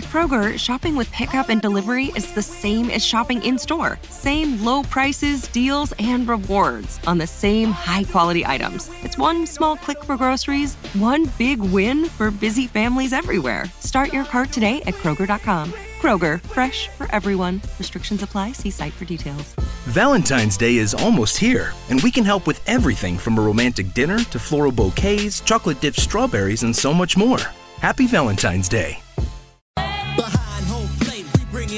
At Kroger, shopping with pickup and delivery is the same as shopping in store. Same low prices, deals, and rewards on the same high quality items. It's one small click for groceries, one big win for busy families everywhere. Start your cart today at Kroger.com. Kroger, fresh for everyone. Restrictions apply. See site for details. Valentine's Day is almost here, and we can help with everything from a romantic dinner to floral bouquets, chocolate dipped strawberries, and so much more. Happy Valentine's Day.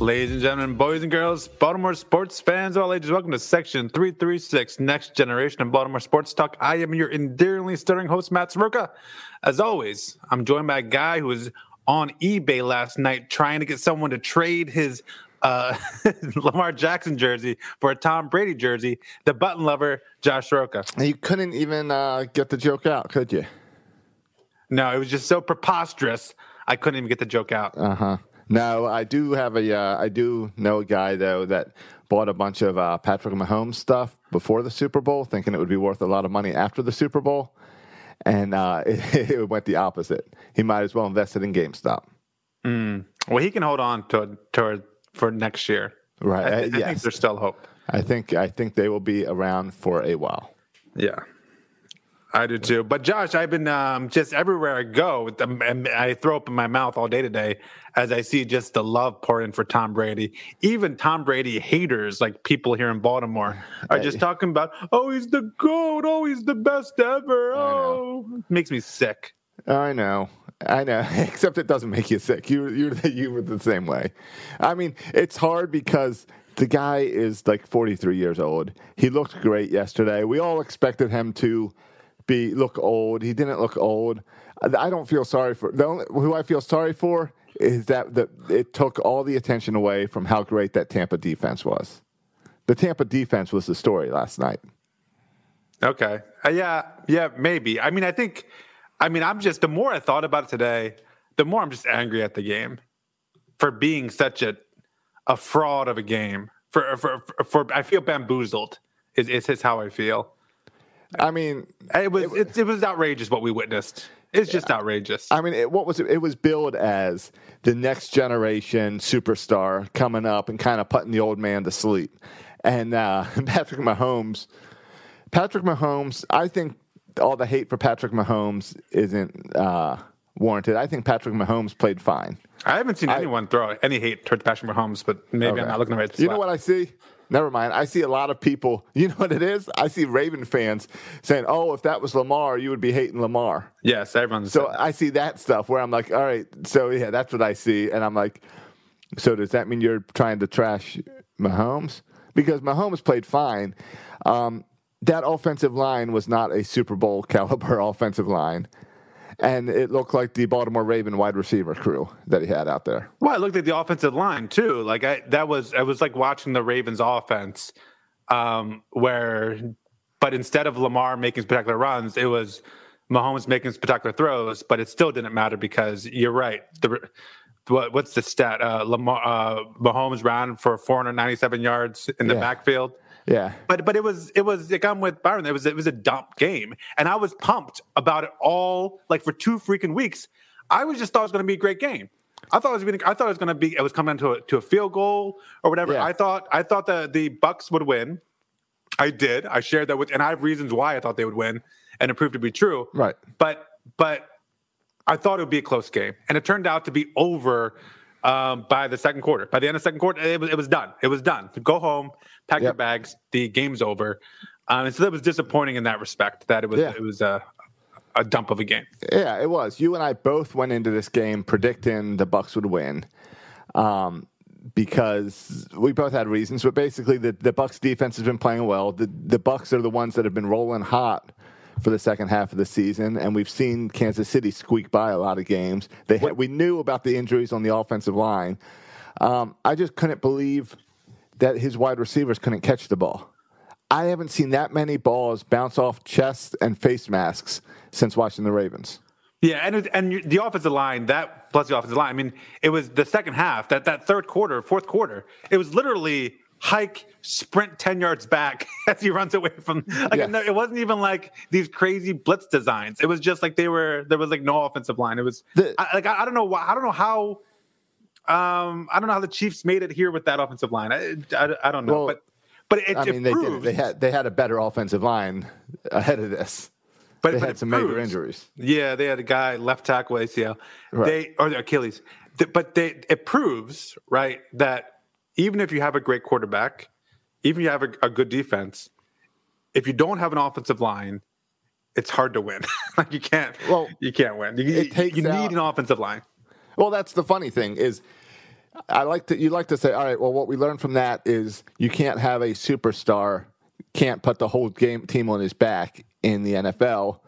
Ladies and gentlemen, boys and girls, Baltimore sports fans of all ages, welcome to Section 336, Next Generation of Baltimore Sports Talk. I am your endearingly stirring host, Matt Soroka. As always, I'm joined by a guy who was on eBay last night trying to get someone to trade his uh, Lamar Jackson jersey for a Tom Brady jersey, the button lover, Josh Soroka. You couldn't even uh, get the joke out, could you? No, it was just so preposterous, I couldn't even get the joke out. Uh huh. No, I do have a. Uh, I do know a guy though that bought a bunch of uh, Patrick Mahomes stuff before the Super Bowl, thinking it would be worth a lot of money after the Super Bowl, and uh, it, it went the opposite. He might as well invest it in GameStop. Mm. Well, he can hold on to, to for next year. Right. I, Uh, I think yes. there's still hope. I think. I think they will be around for a while. Yeah. I do too. But Josh, I've been um, just everywhere I go, and I throw up in my mouth all day today as I see just the love pouring for Tom Brady. Even Tom Brady haters, like people here in Baltimore, are just talking about, oh, he's the goat. Oh, he's the best ever. Oh, makes me sick. I know. I know. Except it doesn't make you sick. You you you were the same way. I mean, it's hard because the guy is like 43 years old. He looked great yesterday. We all expected him to be look old. He didn't look old. I don't feel sorry for the only, who I feel sorry for is that the, it took all the attention away from how great that Tampa defense was. The Tampa defense was the story last night. Okay. Uh, yeah. Yeah. Maybe. I mean, I think. I mean, I'm just. The more I thought about it today, the more I'm just angry at the game for being such a a fraud of a game. For for for, for I feel bamboozled. Is, is how I feel. I mean, It was it, it was outrageous what we witnessed. It's just outrageous. I mean, it, what was it? It was billed as the next generation superstar coming up and kind of putting the old man to sleep. And uh, Patrick Mahomes, Patrick Mahomes, I think all the hate for Patrick Mahomes isn't uh, warranted. I think Patrick Mahomes played fine. I haven't seen anyone throw any hate towards Patrick Mahomes, but maybe I'm not looking right. You know what I see? Never mind. I see a lot of people. You know what it is? I see Raven fans saying, "Oh, if that was Lamar, you would be hating Lamar." Yes, everyone's So I see that stuff where I'm like, all right, so yeah, that's what I see, and I'm like, so does that mean you're trying to trash Mahomes? Because Mahomes played fine. Um, that offensive line was not a Super Bowl caliber offensive line, and it looked like the Baltimore Raven wide receiver crew that he had out there. Well, I looked at the offensive line too. Like I, that was, I was like watching the Ravens offense, um, where, but instead of Lamar making spectacular runs, it was Mahomes making spectacular throws. But it still didn't matter because you're right. The what, what's the stat? Uh, Lamar, uh, Mahomes ran for 497 yards in the Yeah. backfield. Yeah, But but it was it was like I'm with Byron. It was it was a dump game, and I was pumped about it all like for two freaking weeks. I was just thought it was going to be a great game. I thought it was gonna, I thought it was going to be it was coming to a, to a field goal or whatever. Yeah. I thought I thought that the Bucs would win. I did. I shared that with, and I have reasons why I thought they would win, and it proved to be true. right. But but I thought it would be a close game, and it turned out to be over um, by the second quarter. By the end of the second quarter, it was it was done. It was done. Go home, pack your bags. The game's over. Um, and so that was disappointing in that respect. That it was Yeah. it was a a dump of a game. Yeah, it was. You and I both went into this game predicting the Bucs would win, um, because we both had reasons. But basically, the the Bucs defense has been playing well. The the Bucs are the ones that have been rolling hot for the second half of the season, and we've seen Kansas City squeak by a lot of games. They had, we knew about the injuries on the offensive line. Um, I just couldn't believe that his wide receivers couldn't catch the ball. I haven't seen that many balls bounce off chests and face masks since watching the Ravens. Yeah, and it, and the offensive line that plus the offensive line. I mean, it was the second half that that third quarter, fourth quarter. It was literally hike, sprint ten yards back as he runs away from. Like Yeah. no, it wasn't even like these crazy blitz designs. It was just like they were. There was like no offensive line. It was The- I, like I, I don't know why. I don't know how. Um, I don't know how the Chiefs made it here with that offensive line. I I, I don't know, Well, but but it, I it mean, they did. They had they had a better offensive line ahead of this. but, they but had some major injuries. Yeah, they had a guy left tackle ACL. Right. They or the Achilles. But they it proves right that even if you have a great quarterback, even if you have a, a good defense, if you don't have an offensive line, it's hard to win. like you can't. Well, you can't win. You, it takes you need an offensive line. Well, that's the funny thing is, I like to you like to say, all right. Well, what we learned from that is you can't have a superstar can't put the whole game team on his back in the NFL.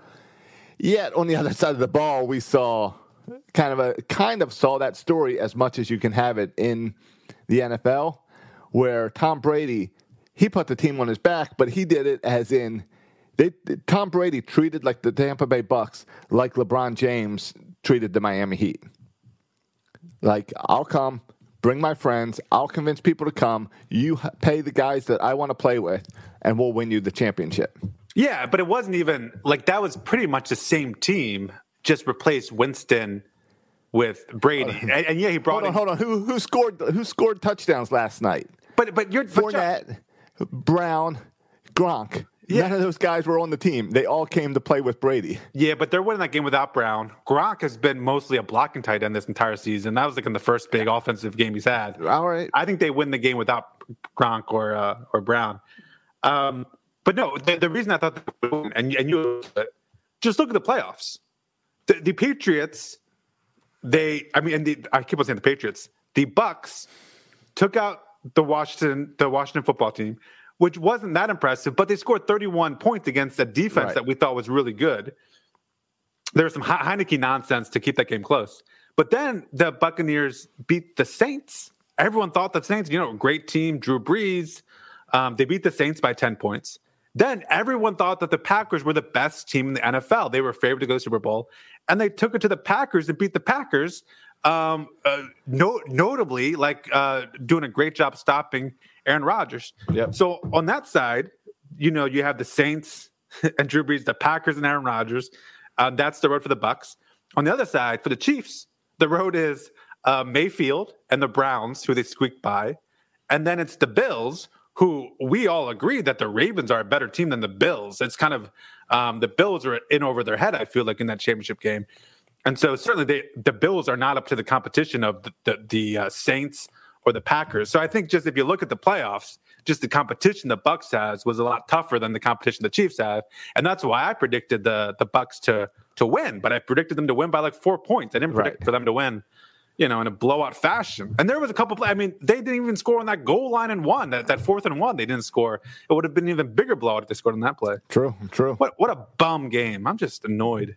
Yet on the other side of the ball, we saw kind of a kind of saw that story as much as you can have it in the NFL, where Tom Brady he put the team on his back, but he did it as in they Tom Brady treated like the Tampa Bay Bucs like LeBron James treated the Miami Heat. Like I'll come, bring my friends, I'll convince people to come. You pay the guys that I want to play with, and we'll win you the championship. Yeah, but it wasn't even like that was pretty much the same team, just replaced Winston with Brady. And, and yeah, he brought Hold on, in, hold on. Who who scored who scored touchdowns last night? But but you're but Fournette, Brown, Gronk. Yeah. None of those guys were on the team. They all came to play with Brady. Yeah, but they're winning that game without Brown. Gronk has been mostly a blocking tight end this entire season. That was like in the first big offensive game he's had. All right. I think they win the game without Gronk or uh, or Brown. Um, but no, the, the reason I thought and and you just look at the playoffs. The, the Patriots, they, I mean, and the, I keep on saying the Patriots. The Bucks took out the Washington the Washington football team, which wasn't that impressive, but they scored 31 points against a defense Right. that we thought was really good. There was some Heinicke nonsense to keep that game close. But then the Buccaneers beat the Saints. Everyone thought the Saints, you know, great team, Drew Brees. Um, they beat the Saints by 10 points. Then everyone thought that the Packers were the best team in the NFL. They were favored to go to the Super Bowl. And they took it to the Packers and beat the Packers. Um, uh, no, notably, like uh, doing a great job stopping Aaron Rodgers. Yep. So on that side, you know, you have the Saints and Drew Brees, the Packers and Aaron Rodgers. Uh, that's the road for the Bucs. On the other side, for the Chiefs, the road is uh, Mayfield and the Browns, who they squeaked by, and then it's the Bills, who we all agree that the Ravens are a better team than the Bills. It's kind of um, the Bills are in over their head. I feel like in that championship game, and so certainly they, the Bills are not up to the competition of the the, the uh, Saints or the Packers. So I think just if you look at the playoffs, just the competition the Bucs has was a lot tougher than the competition the Chiefs have, and that's why I predicted the the Bucs to to win. But I predicted them to win by like four points. I didn't predict Right. for them to win, you know, in a blowout fashion. And there was a couple. Play, I mean, they didn't even score on that goal line and one that that fourth and one. They didn't score. It would have been an even bigger blowout if they scored on that play. True, true. What what a bum game! I'm just annoyed.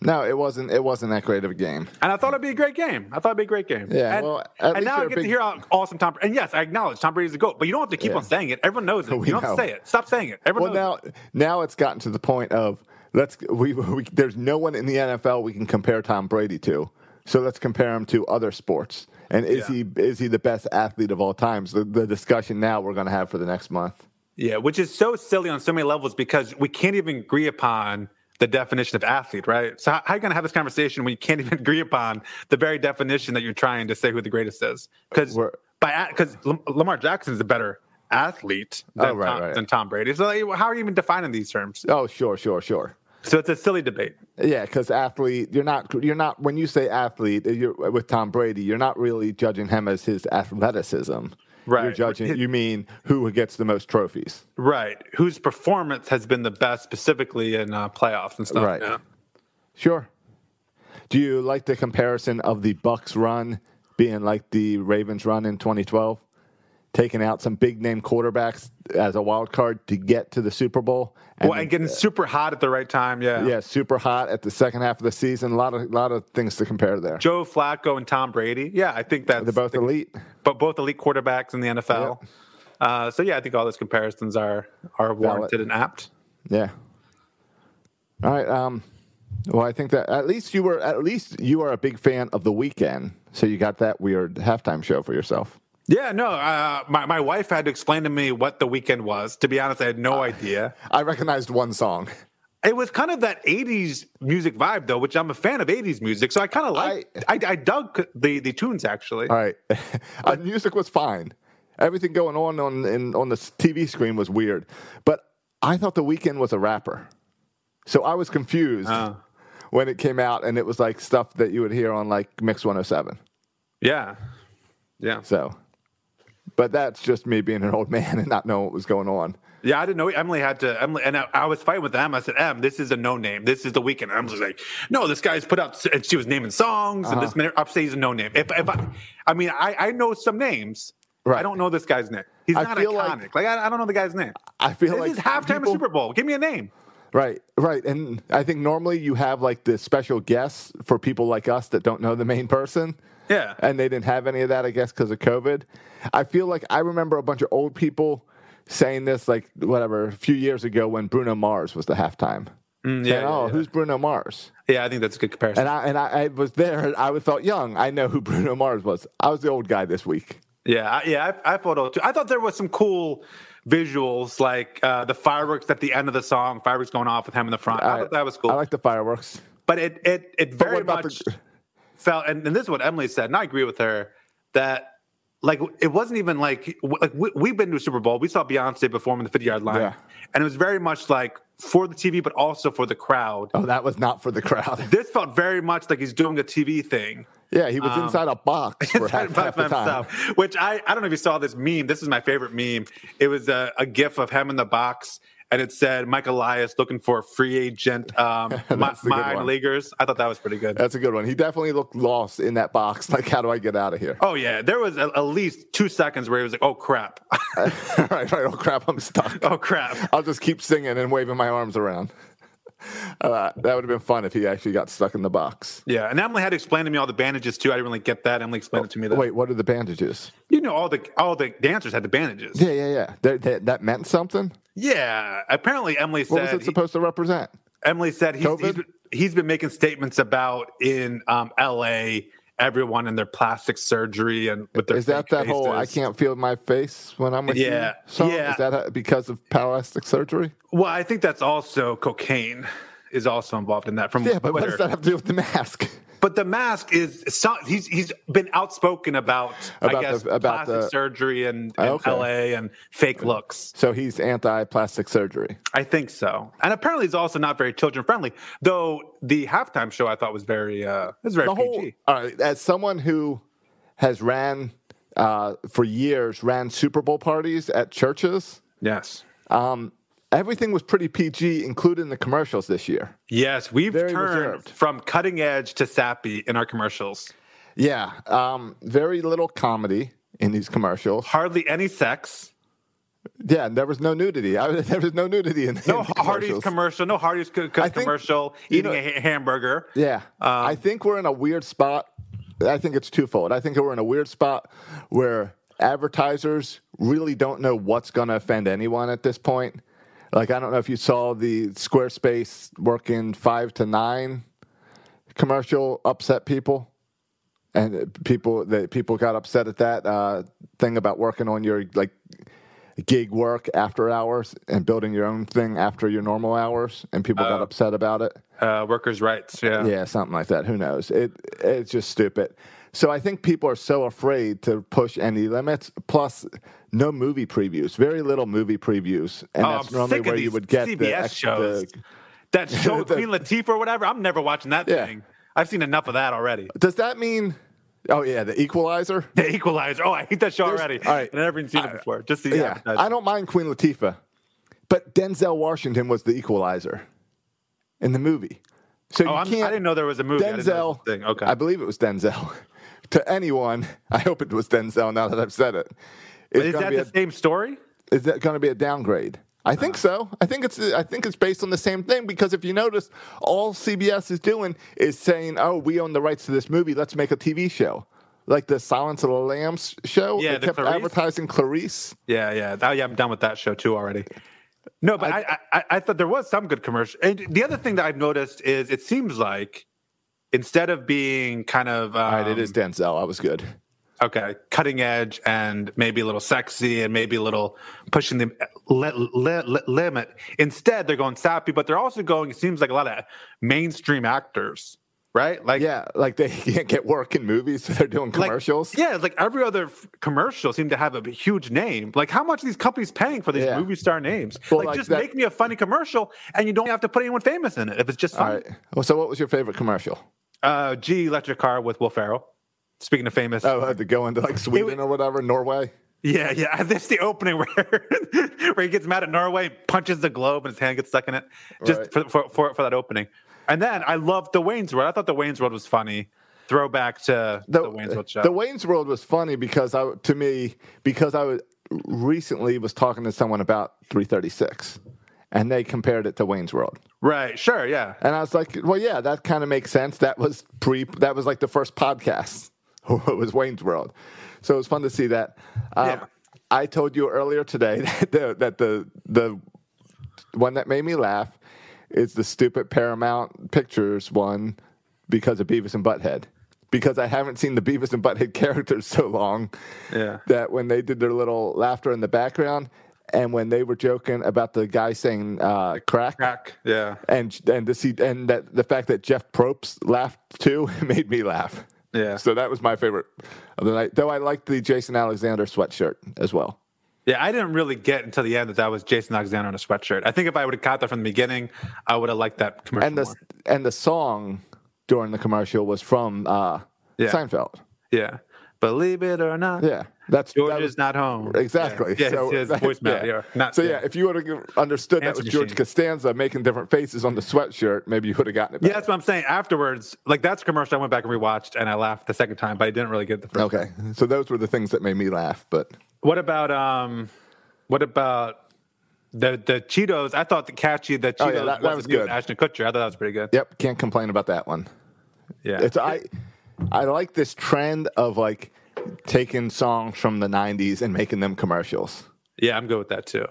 No, it wasn't. It wasn't that great of a game. And I thought it'd be a great game. I thought it'd be a great game. Yeah, And, well, and now I get big- to hear how awesome Tom. Brady. And yes, I acknowledge Tom Brady's a goat, but you don't have to keep Yeah. on saying it. Everyone knows it. We you don't have to know. say it. Stop saying it. Everyone Well, now now it's gotten to the point of let's we, we there's no one in the NFL we can compare Tom Brady to. So let's compare him to other sports. And is Yeah. he is he the best athlete of all times? The, the discussion now we're going to have for the next month. Yeah, which is so silly on so many levels because we can't even agree upon the definition of athlete, right? So how, how are you going to have this conversation when you can't even agree upon the very definition that you're trying to say who the greatest is? Because by because Lamar Jackson is a better athlete oh, than, Oh, right, Tom, right. than Tom Brady. So like, how are you even defining these terms? Oh, sure, sure, sure. So it's a silly debate. Yeah, because athlete, you're not you're not when you say athlete, you're with Tom Brady, you're not really judging him as his athleticism. Right. You're judging. You mean who gets the most trophies? Right. Whose performance has been the best specifically in uh, playoffs and stuff. Right. Yeah. Sure. Do you like the comparison of the Bucs run being like the Ravens run in 2012, taking out some big name quarterbacks as a wild card to get to the Super Bowl? well, and getting super hot at the right time. Yeah. yeah, super hot at the second half of the season. A lot of lot of things to compare there. Joe Flacco and Tom Brady. Yeah, I think that's They're both elite. but both elite quarterbacks in the NFL. Uh, so yeah, I think all those comparisons are are warranted and apt. Yeah. All right. Um, well, I think that at least you were at least you are a big fan of the Weeknd, so you got that weird halftime show for yourself. Yeah, no, uh, my my wife had to explain to me what the Weeknd was. To be honest, I had no idea. I recognized one song. It was kind of that '80s music vibe, though, which I'm a fan of '80s music, so I kind of like. I, I dug the the tunes actually. All right. uh, music was fine. Everything going on on in, on the TV screen was weird, but I thought the Weeknd was a rapper, so I was confused Oh. when it came out, and it was like stuff that you would hear on like Mix 107. Yeah, yeah, So, but that's just me being an old man and not knowing what was going on. yeah. I didn't know Emily had to. Emily and I, I was fighting with Em. I said, "Em, this is a no name. This is the Weeknd." And Em was like, "No, this guy's put out." And she was naming songs, and Uh-huh. this minute upstate is a no name. If, if I, I mean, I, I know some names. Right. I don't know this guy's name. He's I not feel iconic. like- Like, I, I don't know the guy's name. I feel This like is halftime people- of Super Bowl. Give me a name. Right, right. And I think normally you have like the special guests for people like us that don't know the main person. Yeah. And they didn't have any of that, I guess, because of COVID. I feel like I remember a bunch of old people saying this, like, whatever, a few years ago when Bruno Mars was the halftime. Mm, Saying, yeah, oh, yeah, who's Bruno Mars? yeah. I think that's a good comparison. And I and I, I was there. I was felt young. I know who Bruno Mars was. I was the old guy this week. Yeah, I, yeah, I, I thought too. I thought there was some cool visuals, like uh, the fireworks at the end of the song, fireworks going off with him in the front. I, thought that was cool. I like the fireworks. but it it it very much the- felt, and, and this is what Emily said, and I agree with her that. Like it wasn't even like like we, we've been to a Super Bowl. We saw Beyonce perform in the fifty yard line, Yeah. and it was very much like for the TV, but also for the crowd. Oh, that was not for the crowd. This felt very much like he's doing a TV thing. Yeah, he was Um, inside a box for half, half the time. himself, which I, I don't know if you saw this meme. This is my favorite meme. It was a, a gif of him in the box, and it said Mike Elias looking for a free agent um, mi- That's the good minor leaguers. I thought that was pretty good. That's a good one. He definitely looked lost in that box. Like, how do I get out of here? oh yeah, there was at least two seconds where he was like, "Oh crap, right, right. Oh crap, I'm stuck. oh crap." I'll just keep singing and waving my arms around. Uh, that would have been fun if he actually got stuck in the box. Yeah, and Emily had to explain to me all the bandages too. I didn't really get that. Emily explained it to me. Though. Wait, what are the bandages? you know all the all the dancers had the bandages. Yeah, yeah, yeah. That, that, that meant something. Yeah, apparently Emily What was said it supposed to represent? Emily said he's, he's, he's been making statements about in um, L.A. everyone and their plastic surgery and with their Is that that whole "I can't feel my face when I'm with Yeah, you"? Song? yeah. Is that because of plastic surgery? Well, I think that's also cocaine is also involved in that from Yeah, but what does that have to do with the mask? But the mask is so, he's he's been outspoken about, I About guess the- about plastic the- surgery and, and okay. L.A. and fake looks. So he's anti-plastic surgery. I think so, and apparently he's also not very children friendly. Though the halftime show I thought was very uh was very the PG. whole all right, as someone who has ran uh, for years ran Super Bowl parties at churches, yes. Everything was pretty PG, including the commercials this year. Yes, we've Very turned reserved. from cutting edge to sappy in our commercials. Yeah, um, very little comedy in these commercials. Hardly any sex. Yeah, there was no nudity. I, there was no nudity in, No in Hardee's commercial. No Hardee's co- co- think- commercial. Eating know- a ha- hamburger. Yeah, Um, I think we're in a weird spot. I think it's twofold. I think we're in a weird spot where advertisers really don't know what's going to offend anyone at this point. Like, I don't know if you saw the Squarespace working five to nine commercial upset people, and uh, people that people got upset at that uh, thing about working on your like gig work after hours and building your own thing after your normal hours, and people got Oh. upset about it. Uh, workers' rights. Yeah. Yeah, something like that. Who knows? It it's just stupid. So I think people are so afraid to push any limits. Plus, no movie previews. Very little movie previews, and Oh, that's I'm normally where you would get the, CBS shows. the that show Queen Latifah or whatever. I'm never watching that Yeah. thing. I've seen enough of that already. Does that mean? Oh yeah, the Equalizer. The Equalizer. Oh, I hate that show There's- already. all right. And I've never seen it before. Just the Yeah. I don't mind Queen Latifah, but Denzel Washington was the Equalizer in the movie. So Oh, you I'm, can't. I didn't know there was a movie. I Denzel. there was a thing. Okay. I believe it was Denzel. to anyone, I hope it was Denzel. Now that I've said it, Is that the a- same story? is that going to be a downgrade? I think ah. so. I think it's I think it's based on the same thing because if you notice, all CBS is doing is saying, "Oh, we own the rights to this movie. Let's make a TV show." Like the Silence of the Lambs show, Yeah, they the kept Clarice? advertising Clarice. Yeah, yeah. Oh, yeah, I'm done with that show too already. No, but I, I, I thought there was some good commercial. And the other thing that I've noticed is it seems like instead of being kind of um, All right, it is Denzel. I was good. okay, cutting edge and maybe a little sexy and maybe a little pushing the li- li- li- limit, instead they're going sappy, but they're also going. It seems like a lot of mainstream actors, right? Like Yeah, like they can't get work in movies, so they're doing like- commercials. yeah, like every other f- commercial seem to have a huge name. Like how much are these companies paying for these Yeah. movie star names? Well, like, like just that- make me a funny commercial, and you don't have to put anyone famous in it if it's just All funny. right. Well, so what was your favorite commercial? Uh, G Electric Car with Will Ferrell. Speaking of famous, Oh, I had to go into like Sweden or whatever, Norway. yeah, yeah. This the opening where where he gets mad at Norway, punches the globe, and his hand gets stuck in it. Just Right. for, for for for that opening. And then I loved the Wayne's World. I thought the Wayne's World was funny. Throwback to the, Wayne's World show. The Wayne's World was funny because I, to me, because I was, recently was talking to someone about 336, and they compared it to Wayne's World, right? Sure. Yeah. and I was like, well, yeah, that kind of makes sense. That was pre, that was like the first podcast. it was Wayne's World, so it was fun to see that. Um, Yeah. I told you earlier today that the, that the the one that made me laugh is the stupid Paramount Pictures one because of Beavis and Butthead. Because I haven't seen the Beavis and Butthead characters so long Yeah. that when they did their little laughter in the background and when they were joking about the guy saying uh, crack, Crack. Yeah. and and to see and that the fact that Jeff Probst laughed too made me laugh. Yeah. So that was my favorite of the night. Though I liked the Jason Alexander sweatshirt as well. Yeah, I didn't really get until the end that that was Jason Alexander in a sweatshirt. I think if I would have caught that from the beginning, I would have liked that commercial And the more. and the song during the commercial was from uh, Yeah. Seinfeld. Yeah, believe it or not. Yeah, that's George that is was- not home. Exactly. Yeah, So his, his voicemail. Yeah. Not, so yeah, if you would have understood that Answer was George machine. Costanza making different faces on the sweatshirt, maybe you would have gotten it. Yeah, Back. that's what I'm saying. Afterwards, like that's a commercial I went back and rewatched, and I laughed the second time, but I didn't really get the first. Okay, so those were the things that made me laugh. But What about um, what about the the Cheetos? I thought the catchy the Cheetos Oh, yeah, that- that was good. Ashton Kutcher. I thought that was pretty good. yep, can't complain about that one. Yeah, It's I, I like this trend of like taking songs from the '90s and making them commercials. yeah, I'm good with that too.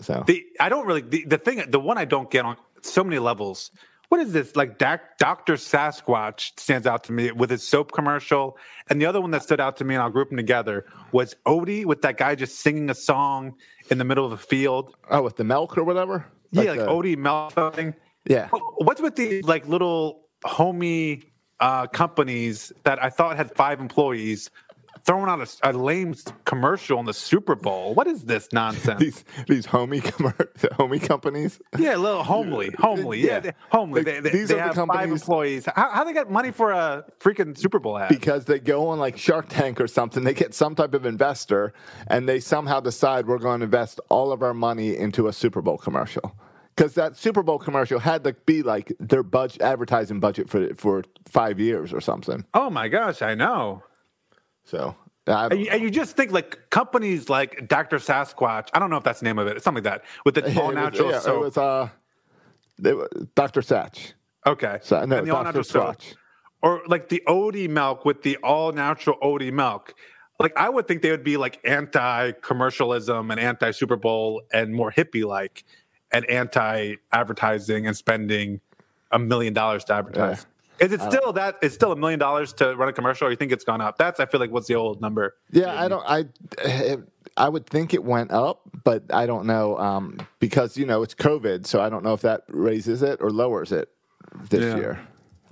So The I don't really the, the thing the one I don't get on so many levels. What is this? Like Dr. Sasquatch stands out to me with his soap commercial, and the other one that stood out to me, and I'll group them together, was Odie with that guy just singing a song in the middle of a field. oh, with the milk or whatever. yeah, like the- Odie Mel something. Yeah. What's with these like little homey uh, companies that I thought had five employees throwing out a, a lame commercial in the Super Bowl? What is this nonsense? These these homey commer- homey companies. Yeah, a little homely, homely. Yeah, Yeah. they- homely. Like, They, they, these they are the have five employees. How, how they get money for a freaking Super Bowl ad? because they go on like Shark Tank or something. They get some type of investor, and they somehow decide we're going to invest all of our money into a Super Bowl commercial. Because that Super Bowl commercial had to be like their budget, advertising budget for for five years or something. oh my gosh, I know. So And you, and you just think like companies like Dr. Sasquatch. I don't know if that's the name of it. It's something like that with the all it was- natural yeah, soap. It was uh, it was Dr. Satch. okay, So, no, and the all Dr. natural. Swatch. or like the Odie milk with the all natural Odie milk. Like I would think they would be like anti commercialism and anti Super Bowl and more hippie like and anti advertising and spending a million dollars to advertise. Is it still that? It's still a million dollars to run a commercial, or you think it's gone up? That's I feel like what's the old number? Yeah, I don't. I I would think it went up, but I don't know um, because you know it's COVID, so I don't know if that raises it or lowers it this Yeah. year.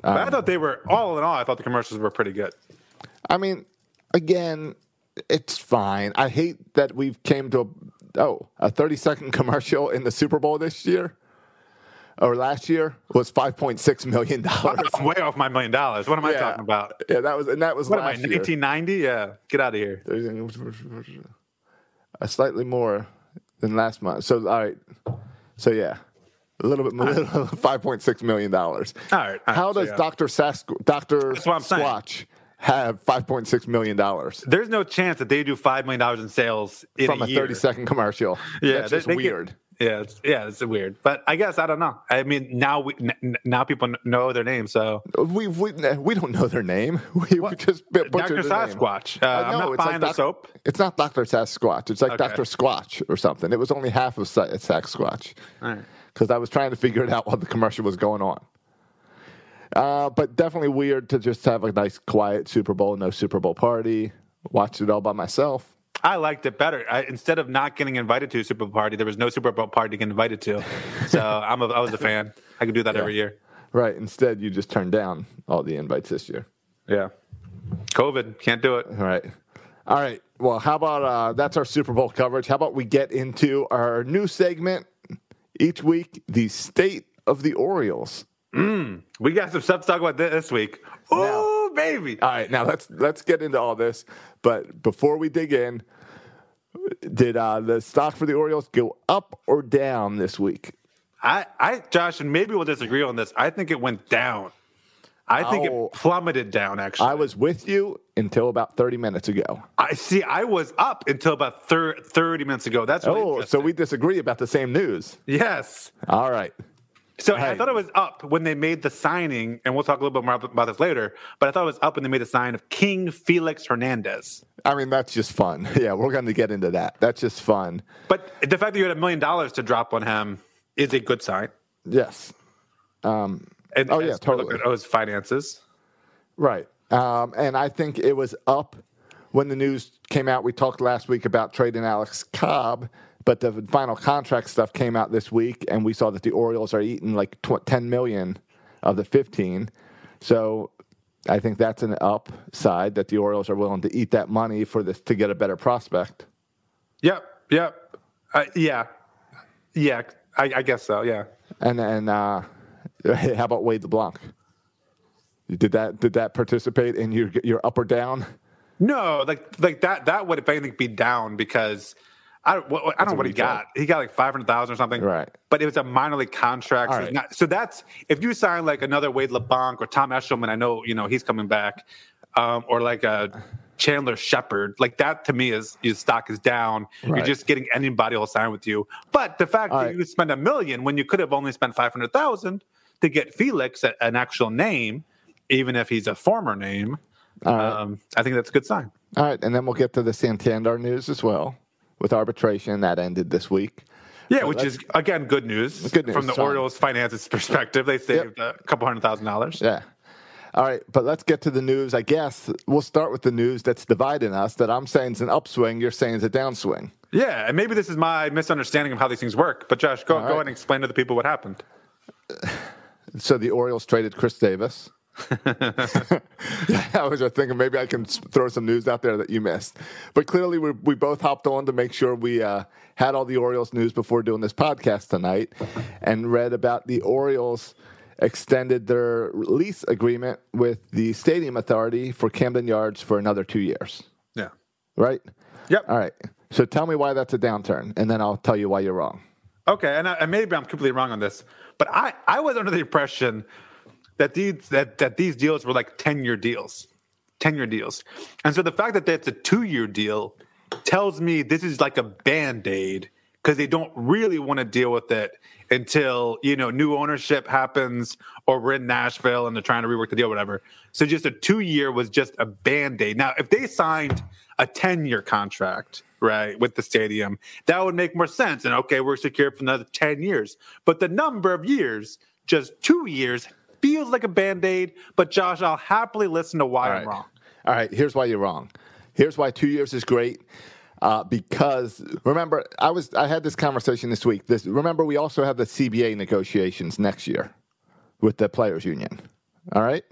But I thought they were all in all. I thought the commercials were pretty good. I mean, again, it's fine. I hate that we've came to a, oh a thirty second commercial in the Super Bowl this year. or last year was five point six million dollars. I'm way off my million dollars. What am I talking about? Yeah, that was and that was What am I, last year. 1990? Yeah, get out of here. A slightly more than last month. So all right. So yeah. A little bit more, five point six million dollars. All right, all right, How so does yeah. Doctor Sask, Doctor That's. Squatch have five point six million dollars There's no chance that they do five million dollars in sales in from a, a year. thirty second commercial? Yeah, that's they- they get- weird. yeah, it's, yeah, it's weird. But I guess I don't know. I mean, now we n- now people kn- know their name. So We, we we don't know their name. We, we just butchered Dr. Sasquatch. Uh, I I'm not it's buying the Doc- soap. It's not Doctor Sasquatch. It's like Okay. Doctor Squatch or something. It was only half of Sa- Sasquatch All right. because I was trying to figure it out while the commercial was going on. Uh, but definitely weird to just have a nice, quiet Super Bowl, no Super Bowl party. Watched it all by myself. I liked it better. I, instead of not getting invited to a Super Bowl party, there was no Super Bowl party to get invited to. So I'm a, I was a fan. I could do that every year. Right. Instead, you just turned down all the invites this year. Yeah. COVID can't do it. All right. All right. Well, how about uh, that's our Super Bowl coverage? How about we get into our new segment each week, the state of the Orioles. We got some stuff to talk about thi- this week. Oh baby. All right, now let's let's get into all this. But before we dig in, did uh, the stock for the Orioles go up or down this week? I, I, Josh, and maybe we'll disagree on this. I think it went down. I think Oh. it plummeted down. Actually, I was with you until about thirty minutes ago. I see. I was up until about thir- thirty minutes ago. That's really Oh, so we disagree about the same news. yes. All right. So I thought it was up when they made the signing, and we'll talk a little bit more about this later. But I thought it was up when they made the sign of King Felix Hernandez. I mean, that's just fun. Yeah, we're going to get into that. That's just fun. But the fact that you had a million dollars to drop on him is a good sign. Yes. And Oh, yeah, look totally. at his finances. Right. Um, and I think it was up when the news came out. We talked last week about trading Alex Cobb, but the final contract stuff came out this week, and we saw that the Orioles are eating like tw- 10 million of the 15. So I think that's an upside that the Orioles are willing to eat that money for this to get a better prospect. Yep. Yep. Uh, yeah. Yeah. I, I guess so. Yeah. And then, uh, how about Wade LeBlanc? Did that did that participate in your your up or down? No, like like that. That would if anything be down because I don't. What, I don't know what he got. He got like five hundred thousand or something. Right. But it was a minor league contract. So, right. not, so that's if you sign like another Wade LeBlanc or Tom Eshelman. I know you know he's coming back, um, or like a Chandler Shepard. Like that to me is your stock is down. Right. You're just getting anybody will sign with you. But the fact All that right. you spend a million when you could have only spent five hundred thousand to get Felix an actual name, even if he's a former name. Um, I think that's a good sign. All right, and then we'll get to the Santander news as well with arbitration that ended this week. Yeah, which is again good news, Good news, from the fine. Orioles' finances perspective. They saved a couple hundred thousand dollars. Yeah. All right, but let's get to the news. I guess we'll start with the news that's dividing us. That I'm saying is an upswing. You're saying is a downswing. Yeah, and maybe this is my misunderstanding of how these things work. But Josh, go All go right. ahead and explain to the people what happened. So the Orioles traded Chris Davis. I was just thinking maybe I can throw some news out there that you missed. But clearly, we, we both hopped on to make sure we uh, had all the Orioles news before doing this podcast tonight and read about the Orioles extended their lease agreement with the Stadium Authority for Camden Yards for another two years. Yeah. Right? Yep. All right. So tell me why that's a downturn, and then I'll tell you why you're wrong. Okay, and, I, and maybe I'm completely wrong on this, but I, I was under the impression that these that, that these deals were like 10 year deals. 10 year deals. And so the fact that that's a two year deal tells me this is like a band-aid because they don't really want to deal with it until you know new ownership happens or we're in Nashville and they're trying to rework the deal, whatever. So just a two year was just a band-aid. Now, if they signed a 10 year contract, right, with the stadium, that would make more sense. And okay, we're secure for another 10 years. But the number of years, just two years, feels like a band-aid. But Josh, I'll happily listen to why All I'm right. wrong. All right, here's why you're wrong. Here's why two years is great. Uh, because remember, I was I had this conversation this week. This remember we also have the CBA negotiations next year with the players union. All right.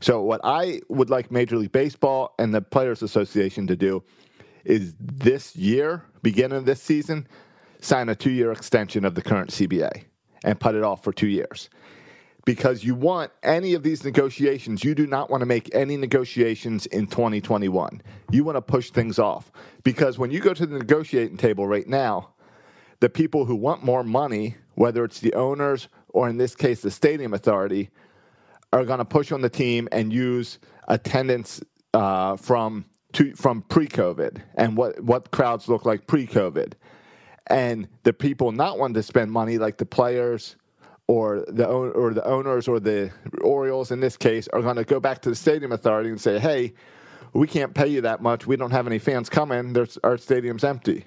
So what I would like Major League Baseball and the Players Association to do is this year, beginning of this season, sign a two-year extension of the current CBA, and put it off for two years. Because you want any of these negotiations, you do not want to make any negotiations in 2021. You want to push things off. Because when you go to the negotiating table right now, the people who want more money, whether it's the owners or in this case the stadium authority, are going to push on the team and use attendance uh, from to, from pre-COVID and what what crowds look like pre-COVID, and the people not wanting to spend money, like the players or the or the owners or the Orioles in this case, are going to go back to the stadium authority and say, "Hey, we can't pay you that much. We don't have any fans coming. There's, our stadium's empty."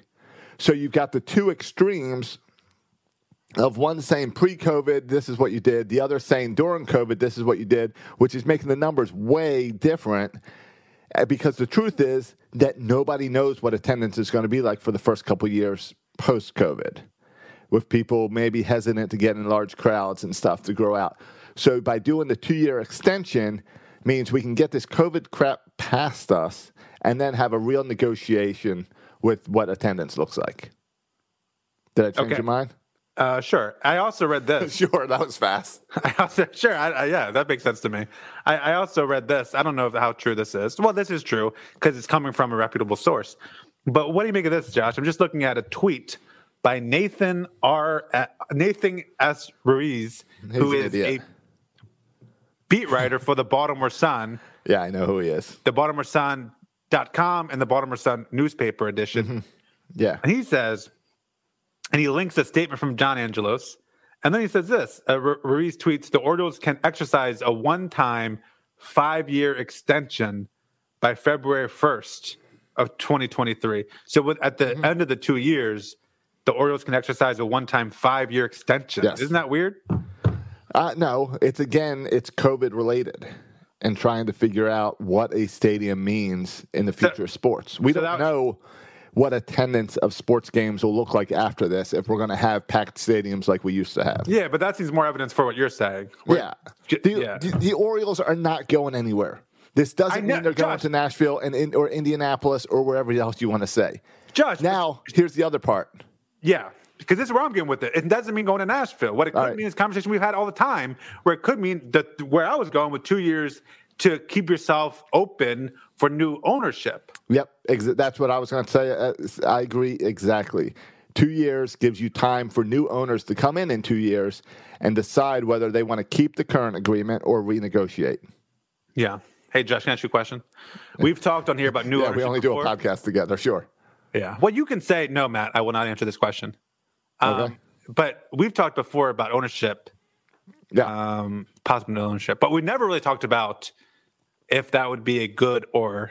So you've got the two extremes of one saying pre-COVID, this is what you did, the other saying during COVID, this is what you did, which is making the numbers way different. uh, Because the truth is that nobody knows what attendance is going to be like for the first couple years post-COVID, with people maybe hesitant to get in large crowds and stuff to grow out. So by doing the two-year extension, means we can get this COVID crap past us and then have a real negotiation with what attendance looks like. Did I change Okay. your mind? Uh, sure. I also read this. Sure, that was fast. I also sure, I, I, yeah, that makes sense to me. I, I also read this. I don't know if, how true this is. Well, this is true because it's coming from a reputable source. But what do you make of this, Josh? I'm just looking at a tweet by Nathan R. Nathan S. Ruiz, who He's an is idiot. a beat writer for the Baltimore Sun, Yeah, I know who he is. the Baltimore Sun.com, and the Baltimore Sun newspaper edition. Yeah. And he says, and he links a statement from John Angelos. And then he says this uh, Ruiz tweets the Orioles can exercise a one time five year extension by February 1st of 2023. So with, at the Mm-hmm. end of the two years, the Orioles can exercise a one time five year extension. Yes. Isn't that weird? Uh, no, it's again, it's COVID related and trying to figure out what a stadium means in the future of sports. We so don't that- know what attendance of sports games will look like after this if we're going to have packed stadiums like we used to have. Yeah, but that seems more evidence for what you're saying. Where- Yeah. The, yeah. the, the Orioles are not going anywhere. This doesn't know- mean they're going to Nashville and in, or Indianapolis or wherever else you want to say. Josh, Now, here's the other part. Yeah, because this is where I'm getting with it. It doesn't mean going to Nashville. What it could right. mean is conversation we've had all the time, where it could mean that where I was going with two years to keep yourself open for new ownership. Yep, ex- that's what I was going to say. Uh, I agree exactly. Two years gives you time for new owners to come in in two years and decide whether they want to keep the current agreement or renegotiate. Yeah. Hey, Josh, can I ask you a question? We've talked on here about new Yeah, ownership. we only do a podcast together. Sure. Yeah. Well, you can say no, Matt. I will not answer this question. Um, Okay. But we've talked before about ownership, Yeah. um, possible ownership, but we never really talked about if that would be a good or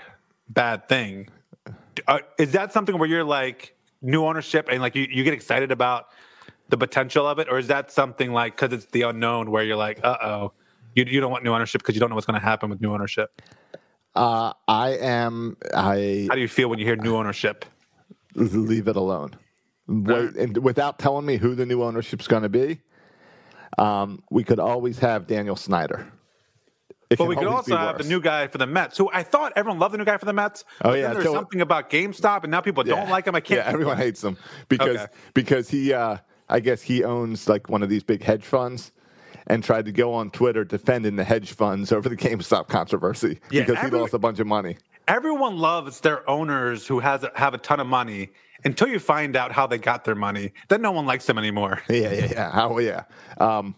bad thing. Uh, is that something where you're like new ownership and like you, you get excited about the potential of it, or is that something like because it's the unknown where you're like, uh oh, you you don't want new ownership because you don't know what's going to happen with new ownership? Uh, I am. I How do you feel when you hear new ownership? leave it alone. Wait, and without telling me who the new ownership's going to be, um, we could always have Daniel Snyder. It But we could also have the new guy for the Mets, who I thought everyone loved the new guy for the Mets. Oh, yeah, there's so- something about GameStop, and now people don't like him. I can't. Yeah, everyone hates him because Okay. because he uh, I guess he owns like one of these big hedge funds and tried to go on Twitter defending the hedge funds over the GameStop controversy Yeah, because he lost a bunch of money. Everyone loves their owners who has have a ton of money until you find out how they got their money. Then no one likes them anymore. Yeah, yeah, yeah. How yeah. Um,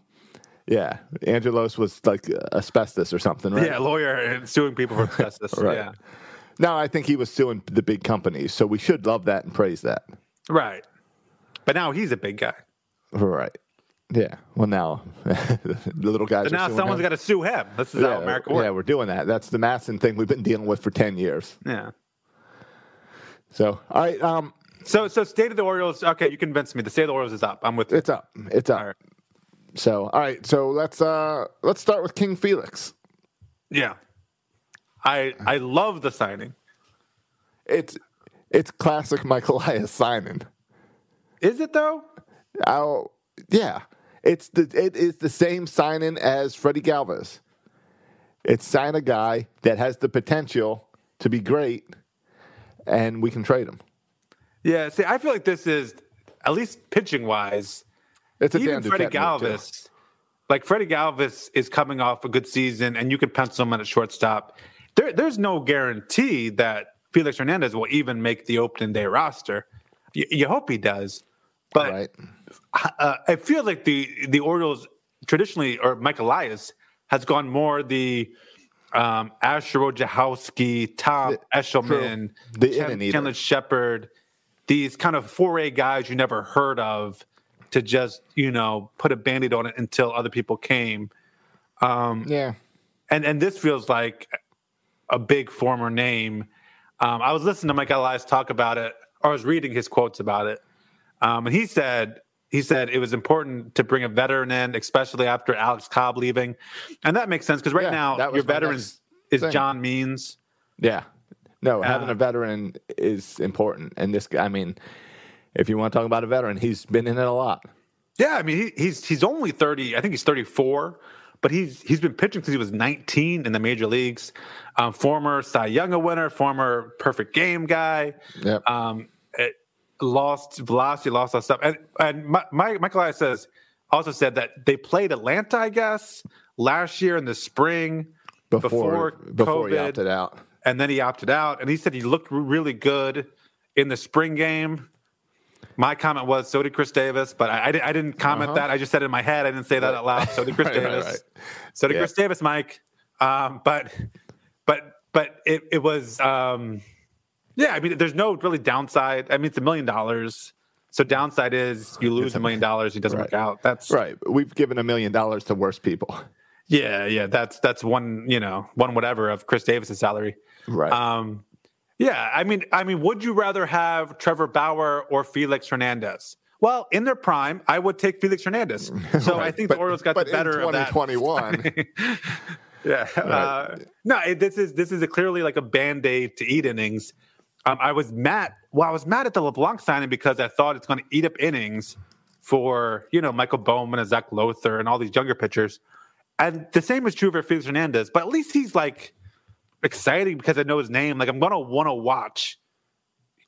yeah, Angelos was like asbestos or something, right? Yeah, lawyer and suing people for asbestos. Right. Yeah, No, I think he was suing the big companies, so we should love that and praise that. right. But now he's a big guy. Right. Yeah. Well, now the little guys. So now someone's got to sue him. This is Yeah, how America works. yeah, we're doing that. That's the Masson thing we've been dealing with for ten years. Yeah. So, all right, um, So, so state of the Orioles. Okay, you convinced me. The state of the Orioles is up. I'm with you. it's up. It's up. All right. So, all right. So let's uh let's start with King Felix. Yeah. I I love the signing. It's it's classic Michael Elias signing. Is it though? Oh, yeah. It's the it is the same signing as Freddie Galvis. It's sign a guy that has the potential to be great, and we can trade him. Yeah. See, I feel like this is at least pitching wise. It's a even Freddie Duquette move, too. Galvis, like Freddie Galvis is coming off a good season, and you could pencil him in at shortstop. There, there's no guarantee that Felix Hernandez will even make the opening day roster. You, you hope he does, but right. Uh, I feel like the the Orioles traditionally, or Mike Elias has gone more the um, Asher Wojciechowski, Tom Eshelman, The Ken- inning. Chandler Shepherd, these kind of 4A guys you never heard of to just, you know, put a band-aid on it until other people came. Yeah. And and this feels like a big former name. Um, I was listening to Mike Elias talk about it, or I was reading his quotes about it. Um, and he said he said it was important to bring a veteran in, especially after Alex Cobb leaving, and that makes sense because right Yeah, now your veterans is thing. John Means. Yeah. No, having Uh, a veteran is important. And this guy, I mean, if you want to talk about a veteran, he's been in it a lot. Yeah, I mean he, he's he's only thirty. I think he's thirty four, but he's he's been pitching since he was nineteen in the major leagues. Um, former Cy Young winner, former perfect game guy. Yep. Um, it lost velocity, lost all that stuff. And and my, my, Michael Elias says also said that they played Atlanta, I guess, last year in the spring before before he COVID, opted out. and then he opted out. And he said he looked really good in the spring game. My comment was, so did Chris Davis, but I, I, I didn't comment that. I just said it in my head. I didn't say that out loud. So did Chris Uh-huh. Right, right, Davis. right. So did Yeah. Chris Davis, Mike. Um, but, but, but it, it was, um, yeah. I mean, there's no really downside. I mean, it's a million dollars. So downside is you lose a million dollars. He doesn't work out. That's Right. We've given a million dollars to worse people. Yeah, yeah. That's that's one. You know, one whatever of Chris Davis's salary. Right. Um, yeah, I mean, I mean, would you rather have Trevor Bauer or Felix Hernandez? Well, in their prime, I would take Felix Hernandez. So I think But- the Orioles got the better in of that. 2021. yeah. Uh, no, it, this is this is a clearly like a band aid to eat innings. Um, I was mad. Well, I was mad at the LeBlanc signing because I thought it's going to eat up innings for you know Michael Baumann and Zac Lowther and all these younger pitchers. And the same is true for Felix Hernandez, but at least he's like exciting because I know his name. Like I'm gonna want to watch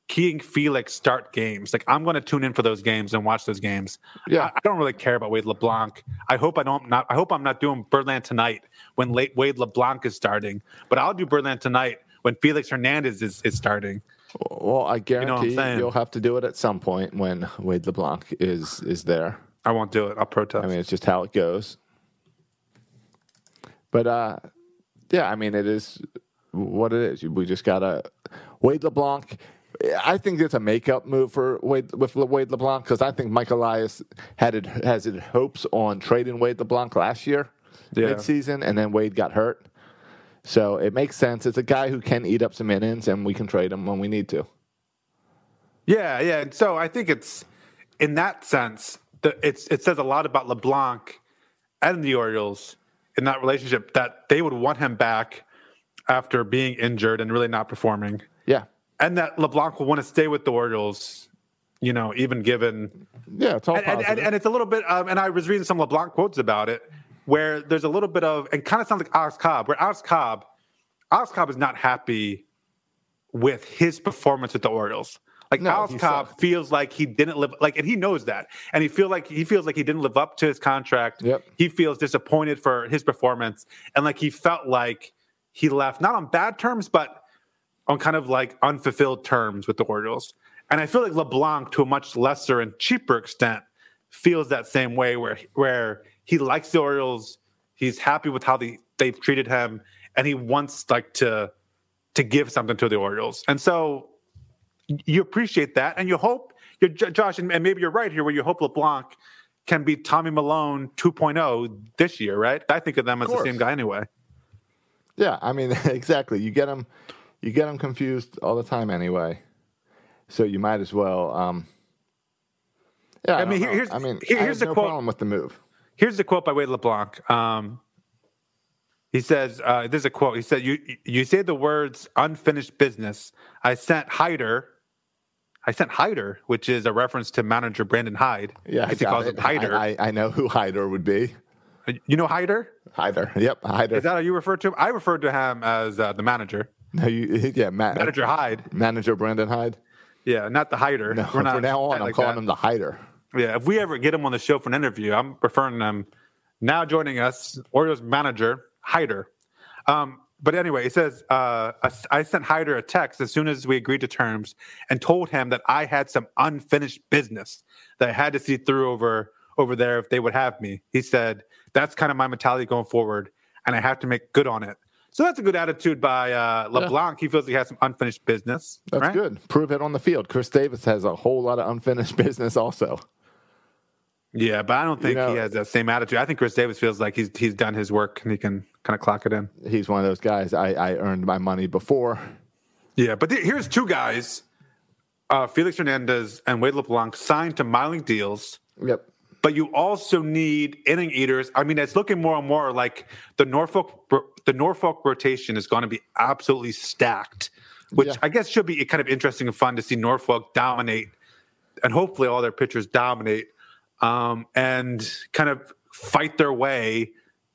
King Felix start games. Like I'm gonna tune in for those games and watch those games. Yeah. I, I don't really care about Wade LeBlanc. I hope I don't not. I hope I'm not doing Birdland tonight when late Wade LeBlanc is starting. But I'll do Birdland tonight when Felix Hernandez is, is starting. well, I what I'm guarantee you'll have to do it at some point when Wade LeBlanc is is there. I won't do it. I'll protest. I mean, it's just how it goes. But uh, yeah, I mean, it is what it is. We just gotta Wade LeBlanc. I think it's a makeup move for Wade with Wade LeBlanc because I think Mike Elias had it has it hopes on trading Wade LeBlanc last year Yeah. mid-season, and then Wade got hurt. So it makes sense. It's a guy who can eat up some innings, and we can trade him when we need to. Yeah, yeah. And so I think it's in that sense that it's it says a lot about LeBlanc and the Orioles in that relationship that they would want him back after being injured and really not performing. Yeah, And that LeBlanc will want to stay with the Orioles, you know, even given yeah, it's all and, and, and, and it's a little bit um, and I was reading some LeBlanc quotes about it where there's a little bit of and kind of sounds like Alex Cobb, where Alex Cobb Alex Cobb is not happy with his performance with the Orioles. Like No, Alex Cobb sucked. feels like he didn't live like, and he knows that, and he feel like he feels like he didn't live up to his contract. Yep. He feels disappointed for his performance, and like he felt like he left not on bad terms, but on kind of like unfulfilled terms with the Orioles. And I feel like LeBlanc, to a much lesser and cheaper extent, feels that same way, where where he likes the Orioles, he's happy with how they they've treated him, and he wants like to to give something to the Orioles. And so you appreciate that, and you hope you're J- Josh, and, and maybe you're right here, where you hope LeBlanc can be Tommy Milone 2.0 this year, right? I think of them as the same guy anyway. Yeah, I mean, exactly. You get them, you get them confused all the time anyway. So you might as well. Um, yeah, I, I mean, don't here- know. here's- I mean, here- I here's have the no quote. problem with the move. Here's the quote by Wade LeBlanc. Um, he says, uh, "There's a quote." He said, "You you say the words unfinished business. I sent Hyder. I sent Hyder, which is a reference to manager Brandon Hyde. Yeah, I I he calls it. him Hyder. I, I, I know who Hyder would be. you know Hyder? Hyder. Yep, Hyder. Is that how you refer to him? I referred to him as uh, the manager, no, you, yeah, Ma- manager Hyde. Manager Brandon Hyde. Yeah, not the Hyder. No, We're not from now on, I'm like calling that. him the Hyder. Yeah, if we ever get him on the show for an interview, I'm referring them. Now joining us, Orioles manager Hyder. Um, but anyway, he says uh, I- sent Hyder a text as soon as we agreed to terms and told him that I had some unfinished business that I had to see through over over there if they would have me. He said that's kind of my mentality going forward, and I have to make good on it. So that's a good attitude by uh, LeBlanc. He feels he has some unfinished business. That's right? good. Prove it on the field. Chris Davis has a whole lot of unfinished business also. Yeah, but I don't think know- he has that same attitude. I think Chris Davis feels like he's he's done his work and he can kind of clock it in. He's one of those guys. I, I earned my money before. Yeah, but th- here's two guys, uh, Felix Hernandez and Wade LeBlanc, signed to minor deals. Yep. But you also need inning eaters. I mean, it's looking more and more like the Norfolk the Norfolk rotation is going to be absolutely stacked, which Yeah. I guess should be kind of interesting and fun to see Norfolk dominate, and hopefully all their pitchers dominate, um, and kind of fight their way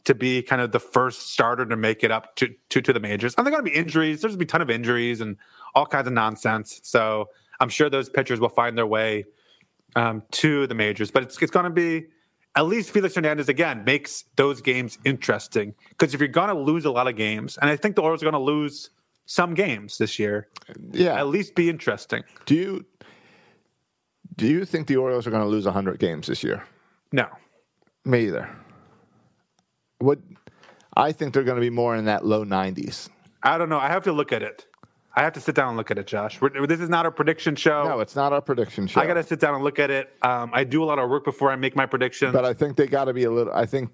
to be kind of the first starter to make it up to to, to the majors. And they're going to be injuries. There's going to be a ton of injuries and all kinds of nonsense. So I'm sure those pitchers will find their way um, to the majors. But it's it's going to be at least Felix Hernandez again makes those games interesting because if you're going to lose a lot of games, and I think the Orioles are going to lose some games this year, Yeah. at least be interesting. Do you do you think the Orioles are going to lose 100 games this year? No, Me either. What I think they're going to be more in that low 90s. I don't know. I have to look at it. I have to sit down and look at it, Josh. We're, this is not a prediction show. No, it's not our prediction show. I got to sit down and look at it. Um, I do a lot of work before I make my predictions. but I think they got to be a little. I think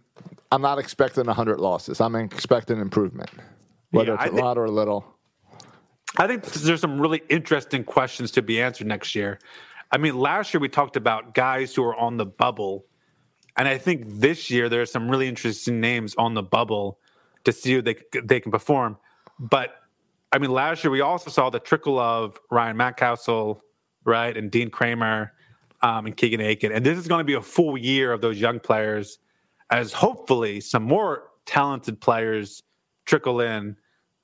I'm not expecting 100 losses. I'm expecting improvement, whether Yeah, it's a think- lot or a little. I think there's some really interesting questions to be answered next year. I mean, last year we talked about guys who are on the bubble, and I think this year there are some really interesting names on the bubble to see who they they can perform. But I mean, last year we also saw the trickle of Ryan Mountcastle, right, and Dean Kremer, um, and Keegan Akin, and this is going to be a full year of those young players, as hopefully some more talented players trickle in,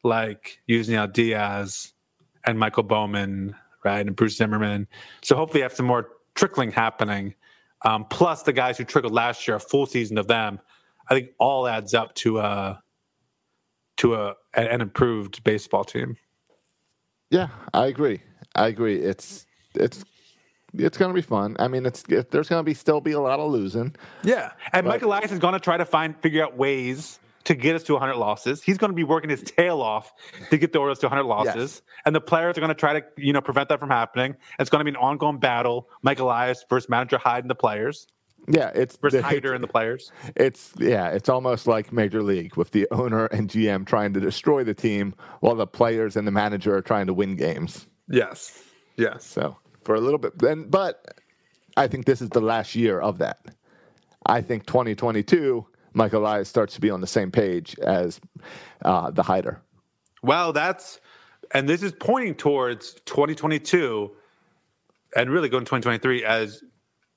like Yusniel Diaz and Michael Baumann, right, and Bruce Zimmermann. So hopefully, have some more trickling happening. Um, plus the guys who trickled last year, a full season of them. I think all adds up to a to a an improved baseball team. Yeah, I agree. I agree. It's it's it's going to be fun. I mean, it's it, there's going to be still be a lot of losing. Yeah, and Mike Elias is going to try to find figure out ways to get us to 100 losses. He's going to be working his tail off to get the Orioles to 100 losses, Yes. and the players are going to try to you know prevent that from happening. It's going to be an ongoing battle. Mike Elias versus manager Hyde and the players Yeah, it's versus it's- Hyder and the players. It's yeah, it's almost like Major League with the owner and GM trying to destroy the team while the players and the manager are trying to win games. Yes, yes. So for a little bit, then, but I think this is the last year of that. I think 2022, Michael Elias starts to be on the same page as uh, the Hyder. Well, that's and this is pointing towards 2022 and really going to 2023 as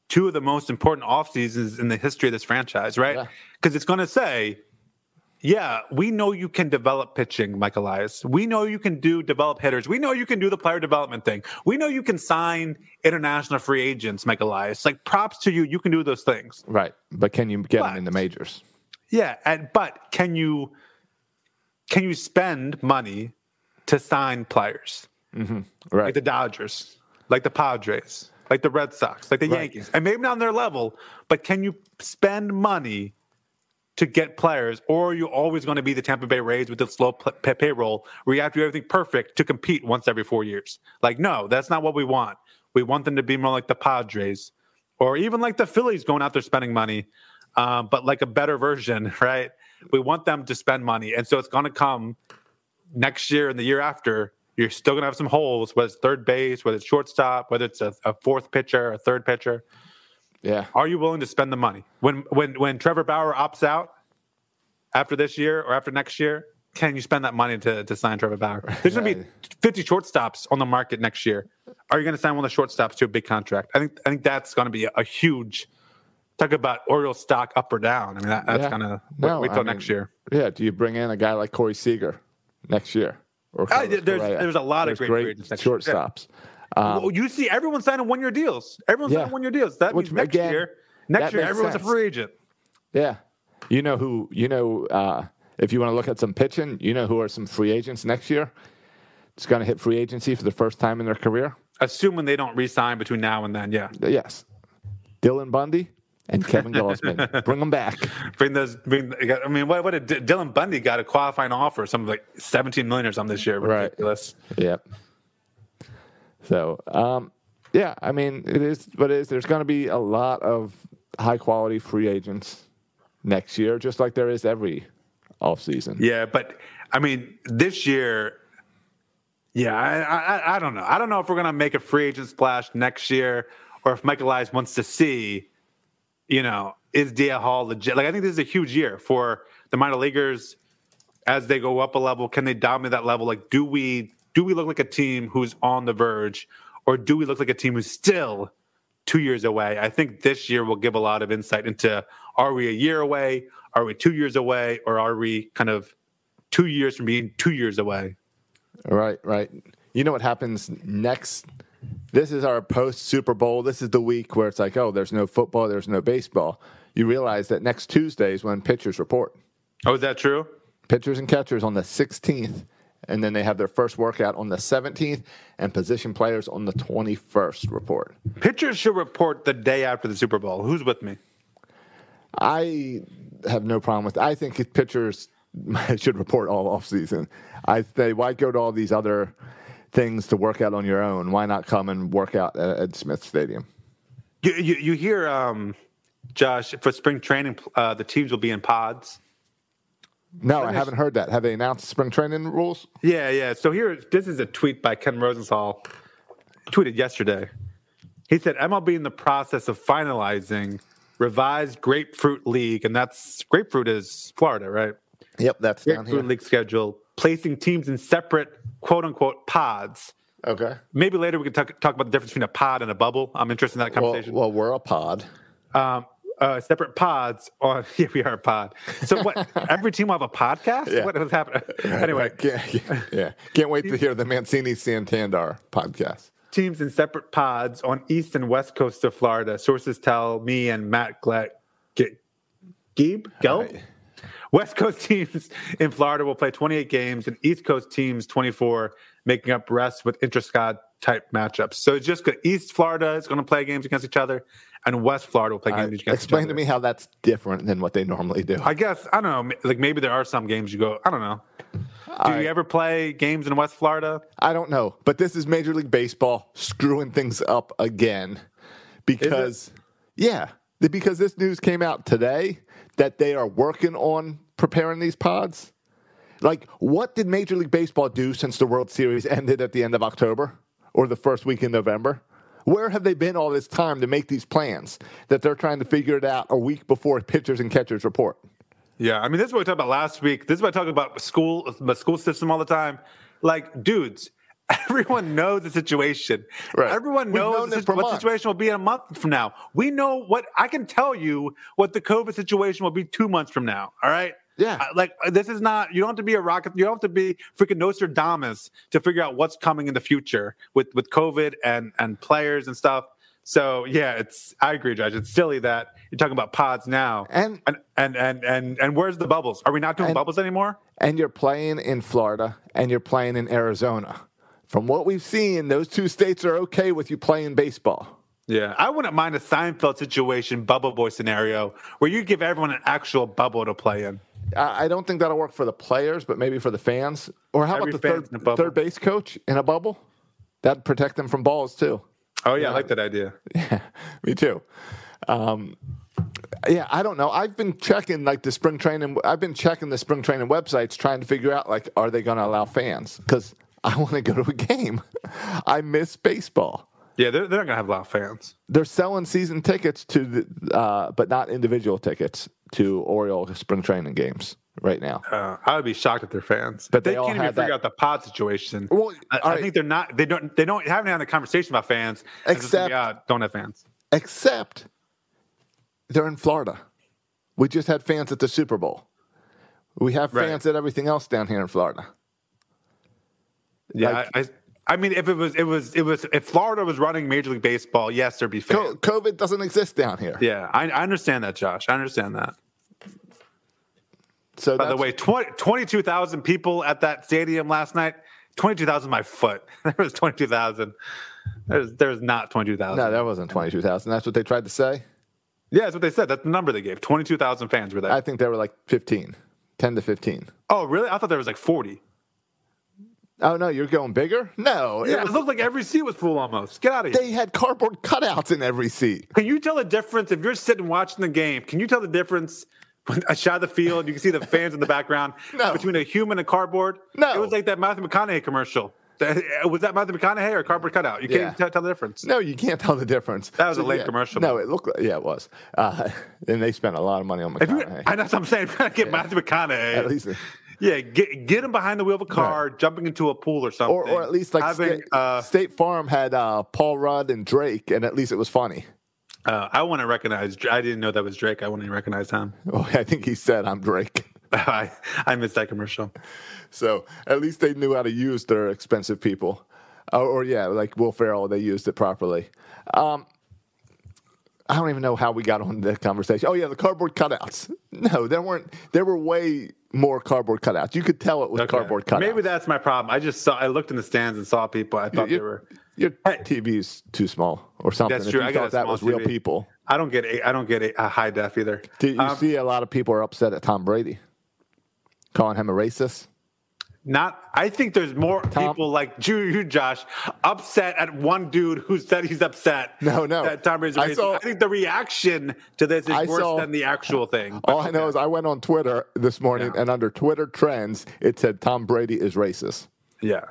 two of the most important off seasons in the history of this franchise, right? Yeah. Because it's going to say, yeah, we know you can develop pitching, Mike Elias. We know you can do develop hitters. We know you can do the player development thing. We know you can sign international free agents, Mike Elias. Like props to you, you can do those things. Right. But can you get But- him in the majors? Yeah, and but can you can you spend money to sign players? Mm-hmm, like Right. the Dodgers, like the Padres, like the Red Sox, like the Right. Yankees, and maybe not on their level, but can you spend money to get players, or are you always going to be the Tampa Bay Rays with the slow payroll where you have to do everything perfect to compete once every four years? Like, no, that's not what we want. We want them to be more like the Padres, or even like the Phillies going out there spending money, um, but like a better version, right? We want them to spend money, and so it's going to come next year and the year after, you're still going to have some holes, whether it's third base, whether it's shortstop, whether it's a, a fourth pitcher, a third pitcher. Yeah. Are you willing to spend the money when when when Trevor Bauer opts out after this year or after next year? Can you spend that money to, to sign Trevor Bauer? There's going to be 50 shortstops on the market next year. Are you going to sign one of the shortstops to a big contract? I think I think that's going to be a, a huge talk about Orioles stock up or down. I mean that, that's Yeah. kind of No, wait I till mean, next year. Yeah. Do you bring in a guy like Corey Seager next year? Or Uh, there's- Correa? there's a lot of There's great free agents next year. Yeah. Shortstops. Well, you see everyone signing one year deals. Everyone's Yeah. signing one year deals. That Which, means next again, year, next year everyone's sense. a free agent. Yeah. You know who, you know, uh, if you want to look at some pitching, you know who are some free agents next year? It's going to hit free agency for the first time in their career. Assuming they don't re-sign between now and then, yeah. Yes. Dylan Bundy and Kevin Gausman. Bring them back. Bring those. Bring. I mean, what? What did Dylan Bundy got a qualifying offer? Something like seventeen million or something this year. Right. Ridiculous. Yep. So, um, yeah, I mean, it is what it is. There's going to be a lot of high quality free agents next year, just like there is every offseason. Yeah, but I mean, this year, yeah, I, I, I don't know. I don't know if we're gonna make a free agent splash next year, or if Michael Elias wants to see, you know, is DL Hall legit? Like, I think this is a huge year for the minor leaguers as they go up a level. Can they dominate that level? Like, do we do we look like a team who's on the verge, or do we look like a team who's still two years away? I think this year will give a lot of insight into: Are we a year away? Are we two years away? Or are we kind of two years from being two years away? Right, right. You know what happens next? This is our post Super Bowl. This is the week where it's like, oh, there's no football, there's no baseball. You realize that next Tuesday is when pitchers report. Oh, is that true? Pitchers and catchers on the 16th, and then they have their first workout on the 17th, and position players on the 21st report. Pitchers should report the day after the Super Bowl. Who's with me? I have no problem with. I think pitchers should report all off season. I say, why go to all these other things to work out on your own? Why not come and work out at Ed Smith Stadium? You, you, you hear, um, Josh, for spring training, uh, the teams will be in pods. No, I haven't heard that. Have they announced spring training rules? Yeah, yeah. So here, this is a tweet by Ken Rosenthal, tweeted yesterday. He said MLB in the process of finalizing revised Grapefruit League, and that's Grapefruit is Florida, right? Yep, that's down Grapefruit. League schedule, placing teams in separate quote unquote pods. Okay. Maybe later we can talk, talk about the difference between a pod and a bubble. I'm interested in that Well, conversation. well, we're a pod. um, uh, separate pods on. Yeah, we are a pod. So what? every team will have a podcast. Yeah. What is happening? anyway, Can't, yeah, can't wait to hear the Mancini Santander podcast. teams in separate pods on east and west coast of Florida. Sources tell me and Matt Gle- Ge- Geeb Gelb. Right. West Coast teams in Florida will play 28 games, and East Coast teams 24, making up rest with intra-squad type matchups. So it's just good. East Florida is going to play games against each other, and West Florida will play uh, games right, against each other. Explain to me how that's different than what they normally do. I guess I don't know. Like maybe there are some games you go. I don't know. Do you ever play games in West Florida? I don't know, but this is Major League Baseball screwing things up again because, yeah, because this news came out today that they are working on preparing these pods. Like, what did Major League Baseball do since the World Series ended at the end of October or the first week in November? Where have they been all this time to make these plans that they're trying to figure it out a week before pitchers and catchers report? Yeah, I mean, this is what we talked about last week. This is what I talk about school, the school system all the time. Like, dudes, everyone knows the situation. Right. Everyone knows the this situ- for what the situation will be in a month from now. We know what I can tell you what the COVID situation will be two months from now. All right. Yeah. Uh, Like this is not. You don't have to be a rocket. You don't have to be freaking Nostradamus to figure out what's coming in the future with with COVID and and players and stuff. So yeah, it's. I agree, Judge. It's silly that you're talking about pods now. And- and and and and, and where's the bubbles? Are we not doing And- bubbles anymore? and you're playing in Florida and you're playing in Arizona. From what we've seen, those two states are okay with you playing baseball. Yeah, I wouldn't mind a Seinfeld situation, bubble boy scenario, where you give everyone an actual bubble to play in. I don't think that'll work for the players, but maybe for the fans. Or how Every about the third, in a bubble. third base coach in a bubble? That'd protect them from balls too. Oh yeah, I like that idea. Yeah, me too. Um, yeah, I don't know. I've been checking like the spring training. I've been checking the spring training websites, trying to figure out like, are they going to allow fans? Because I want to go to a game. I miss baseball. Yeah, they're, they're not gonna have a lot of fans. They're selling season tickets to, the, uh, but not individual tickets to Oriole spring training games right now. Uh, I would be shocked if they're fans. But they, they can't even figure that- out the pod situation. Well, I, I right. think they're not. They don't. They don't haven't had a conversation about fans. Just Except- yeah, don't have fans. Except they're in Florida. We just had fans at the Super Bowl. We have Right. fans at everything else down here in Florida. Yeah, Like- I, I I mean, if it was, it was, it was, if Florida was running Major League Baseball, yes, there'd be fans. COVID doesn't exist down here. Yeah, I, I understand that, Josh. I understand that. So By the way, 20 22,000 people at that stadium last night. 22,000 my foot. There was 22,000. There's, there's not 22,000. no, that wasn't twenty two thousand. That's what they tried to say. yeah, that's what they said. That's the number they gave. 22,000 fans were there. I think they were like 15, 10 to fifteen. oh, really? I thought there was like 40. Oh no, you're going bigger? No, it Yeah, was- it looked like every seat was full almost. Get out of here. they had cardboard cutouts in every seat. Can you tell the difference if you're sitting watching the game? Can you tell the difference when a shot of the field? You can see the fans in the background No. between a human and a cardboard. No. it was like that Matthew McConaughey commercial. Was that Matthew McConaughey or cardboard cutout? You can't Yeah. tell, tell the difference. No, you can't tell the difference. That was a late commercial. No, it looked like, yeah, it was. Uh, and they spent a lot of money on If you, McConaughey. I know what I'm saying. If you're gonna get Matthew McConaughey, At least, yeah, get get him behind the wheel of a car, jumping into a pool or something, or, or at least like having. State, uh, State Farm had uh, Paul Rudd and Drake, and at least it was funny. uh, I want to recognize. I didn't know that was Drake. I want to recognize him. Oh, I think he said, "I'm Drake." I I missed that commercial. So at least they knew how to use their expensive people. Or, or yeah, like Will Ferrell, they used it properly. Um, I don't even know how we got on that conversation. Oh yeah, the cardboard cutouts. No, there weren't. There were way more cardboard cutouts. You could tell it was Okay. cardboard cutouts. Maybe that's my problem. I just saw. I looked in the stands and saw people. I thought they were. your TV's too small or something. That's true. You I thought that was real people. I don't get. A, I don't get a, a high def either. Do you Um, see a lot of people are upset at Tom Brady, calling him a racist? Not. I think there's more Tom- people like you, you, Josh, upset at one dude who said he's upset. No, no. That Tom Brady's I racist. saw- I think the reaction to this is I worse saw- than the actual thing. All I know is I went on Twitter this morning, Yeah. and under Twitter trends, it said Tom Brady is racist. Yeah.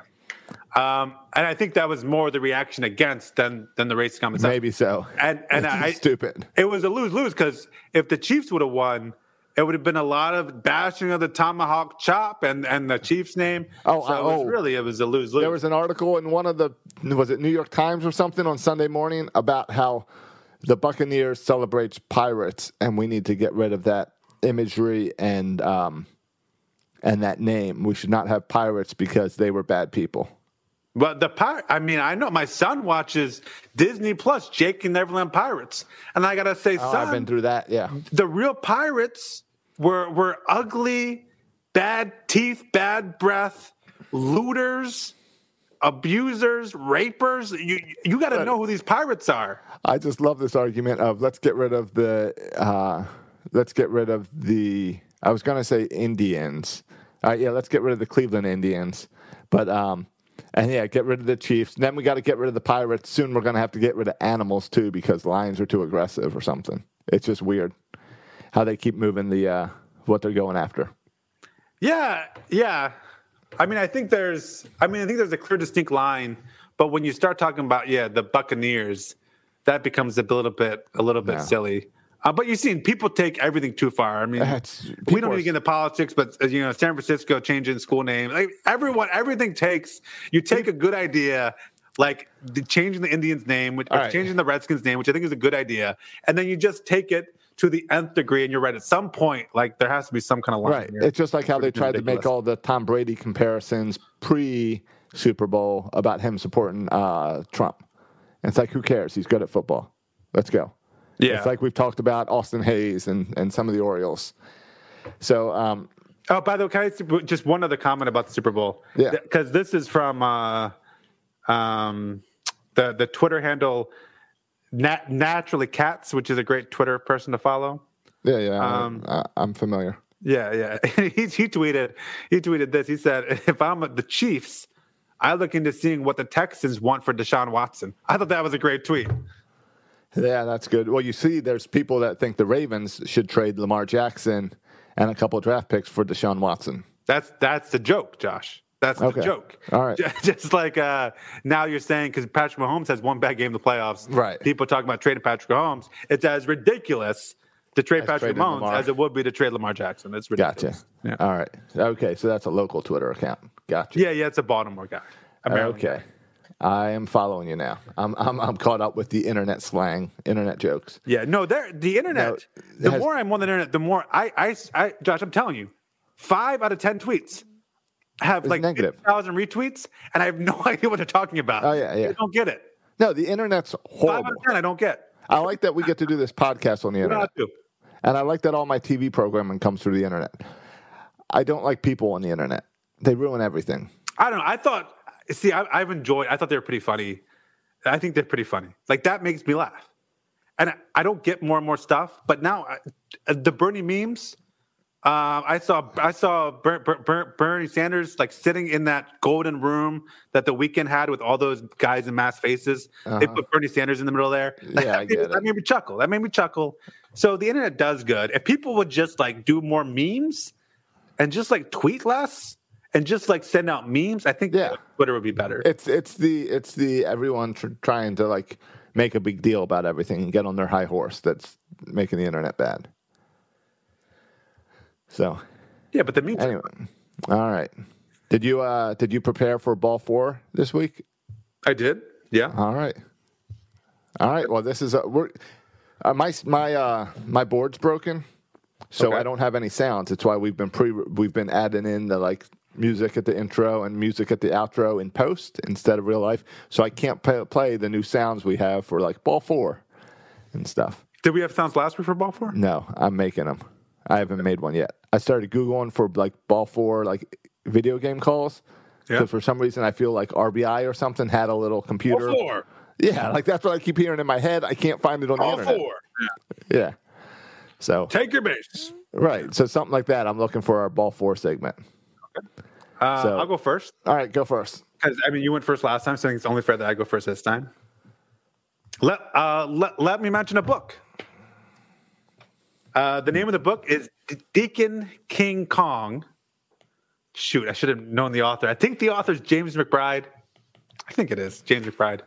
Um, and I think that was more the reaction against than than the race comment. Maybe so. And and I stupid. It was a lose lose because if the Chiefs would have won, it would have been a lot of bashing of the tomahawk chop and and the Chiefs name. Oh, so it was oh. really it was a lose lose. There was an article in one of the was it New York Times or something on Sunday morning about how the Buccaneers celebrates pirates, and we need to get rid of that imagery and um, and that name. We should not have pirates because they were bad people. Well, the pirate, I mean, I know my son watches Disney Plus, Jake and Neverland Pirates, and I gotta say, Oh, son, I've been through that. Yeah, the real pirates were were ugly, bad teeth, bad breath, looters, abusers, rapers. You you got to know who these pirates are. I just love this argument of let's get rid of the uh, let's get rid of the I was gonna say Indians. Uh, yeah, let's get rid of the Cleveland Indians, but um, and yeah, get rid of the Chiefs. Then we got to get rid of the Pirates. Soon we're gonna have to get rid of animals too because lions are too aggressive or something. It's just weird how they keep moving the uh, what they're going after. Yeah, yeah. I mean, I think there's, I mean, I think there's a clear, distinct line. But when you start talking about, yeah, the Buccaneers, that becomes a little bit, a little bit Yeah. silly. Uh, but you've seen people take everything too far. I mean, That's- we don't are- to get into politics, but uh, you know, San Francisco changing school name, like everyone, everything takes. You take a good idea, like the, changing the Indians' name, which, or right. changing the Redskins' name, which I think is a good idea, and then you just take it to the nth degree. And you're right. At some point, like there has to be some kind of line. Right. here. It's just like how they tried to make all the Tom Brady comparisons pre Super Bowl about him supporting uh, Trump. And it's like, who cares? He's good at football. Let's go. Yeah. It's like we've talked about Austin Hays and, and some of the Orioles. So, um, Oh, by the way, can I just one other comment about the Super Bowl? Yeah. because this is from uh, um, the the Twitter handle Nat- naturally cats, which is a great Twitter person to follow. yeah, yeah, Um, I, I'm familiar. Yeah, yeah. he he tweeted he tweeted this. He said, "If I'm the Chiefs, I look into seeing what the Texans want for Deshaun Watson." I thought that was a great tweet. Yeah, that's good. Well, you see, there's people that think the Ravens should trade Lamar Jackson and a couple draft picks for Deshaun Watson. That's that's the joke, Josh. That's Okay. the joke. All right. Ju- Just like uh, now you're saying because Patrick Mahomes has one bad game in the playoffs. Right. People talking about trading Patrick Mahomes. It's as ridiculous to trade As Patrick Mahomes Lamar. as it would be to trade Lamar Jackson. It's Gotcha. Yeah. All right. Okay, so that's a local Twitter account. Gotcha. yeah, yeah. It's a Baltimore guy. A Okay. guy. I am following you now. I'm, I'm I'm caught up with the internet slang, internet jokes. Yeah. No, there. The internet. No, the has- more I'm on the internet, the more I, I, I, Josh. I'm telling you, five out of ten tweets have It's like negative. thousand retweets, and I have no idea what they're talking about. Oh, yeah, yeah. I don't get it. No, the internet's Five out horrible. of ten, I don't get. I like that we get to do this podcast on the internet. And I like that all my TV programming comes through the internet. I don't like people on the internet. They ruin everything. I don't know. I thought, see, I, I've enjoyed. I thought they were pretty funny. I think they're pretty funny. Like that makes me laugh. And I, I don't get more and more stuff, but now I, the Bernie memes. Um, I saw I saw Ber, Ber, Ber, Bernie Sanders like sitting in that golden room that the Weeknd had with all those guys in mask faces. They put Bernie Sanders in the middle there. Uh-huh. Yeah, I that, made, get it. that made me chuckle. That made me chuckle. So the internet does good. If people would just like do more memes and just like tweet less and just like send out memes, I think Yeah. Twitter would be better. It's it's the it's the everyone tr- trying to like make a big deal about everything and get on their high horse that's making the internet bad. So yeah, but the memes. anyway, all right. Did you uh did you prepare for ball four this week? I did. Yeah. All right. All right. Well, this is a, we're uh, my my uh my board's broken, so Okay. I don't have any sounds. It's why we've been pre we've been adding in the like music at the intro and music at the outro in post instead of real life. So I can't play, play the new sounds we have for like ball four and stuff. Did we have sounds last week for ball four? No, I'm making them. I haven't made one yet. I started googling for like ball four like video game calls. Yeah. For some reason I feel like RBI or something had a little computer. Ball four. Yeah, like that's what I keep hearing in my head. I can't find it on the Ball internet. four. Yeah. So Take your base. right, so something like that. I'm looking for our ball four segment. Uh, So- I'll go first All right, go first. because I mean you went first last time, so I think it's only fair that I go first this time. Let uh, let, let me mention a book. Uh, the name of the book is Deacon King Kong. Shoot, I should have known the author. I think the author is James McBride. I think it is James McBride.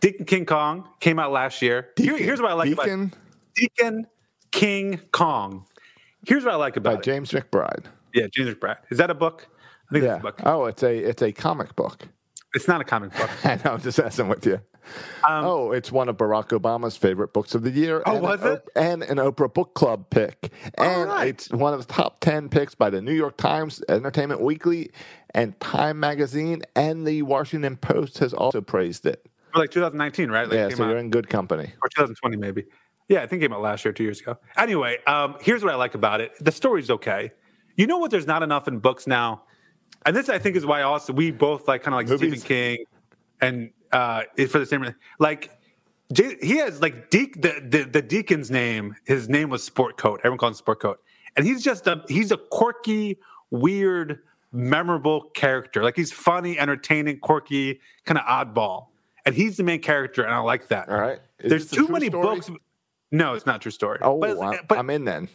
Deacon King Kong came out last year. Here- here's what I like about Deacon Deacon King Kong. Here's what I like about it. By James McBride. Yeah, James McBride. Is that a book? I think it's Yeah. a book. Oh, it's a it's a comic book. It's not a comic book. I know, I'm just messing with you. oh, it's one of Barack Obama's favorite books of the year. Um, Oh, was an it? And an Oprah Book Club pick. And right. it's one of the top 10 picks by the New York Times, Entertainment Weekly, and Time Magazine. And the Washington Post has also praised it. For like 2019, right? Like yeah, so out- you're in good company. or 2020 maybe. Yeah, I think it came out last year, two years ago. Anyway, um, here's what I like about it. The story's okay. You know what? There's not enough in books now, and this I think is why also we both like kind of like Movies. Stephen King, and uh, it's for the same reason. Like he has like the, the the deacon's name. His name was Sport Coat. Everyone calls him Sport Coat, and he's just a he's a quirky, weird, memorable character. Like he's funny, entertaining, quirky, kind of oddball, and he's the main character, and I like that. All right. Is There's too many story? books. No, it's not a true story. Oh, but, I'm, but I'm in then.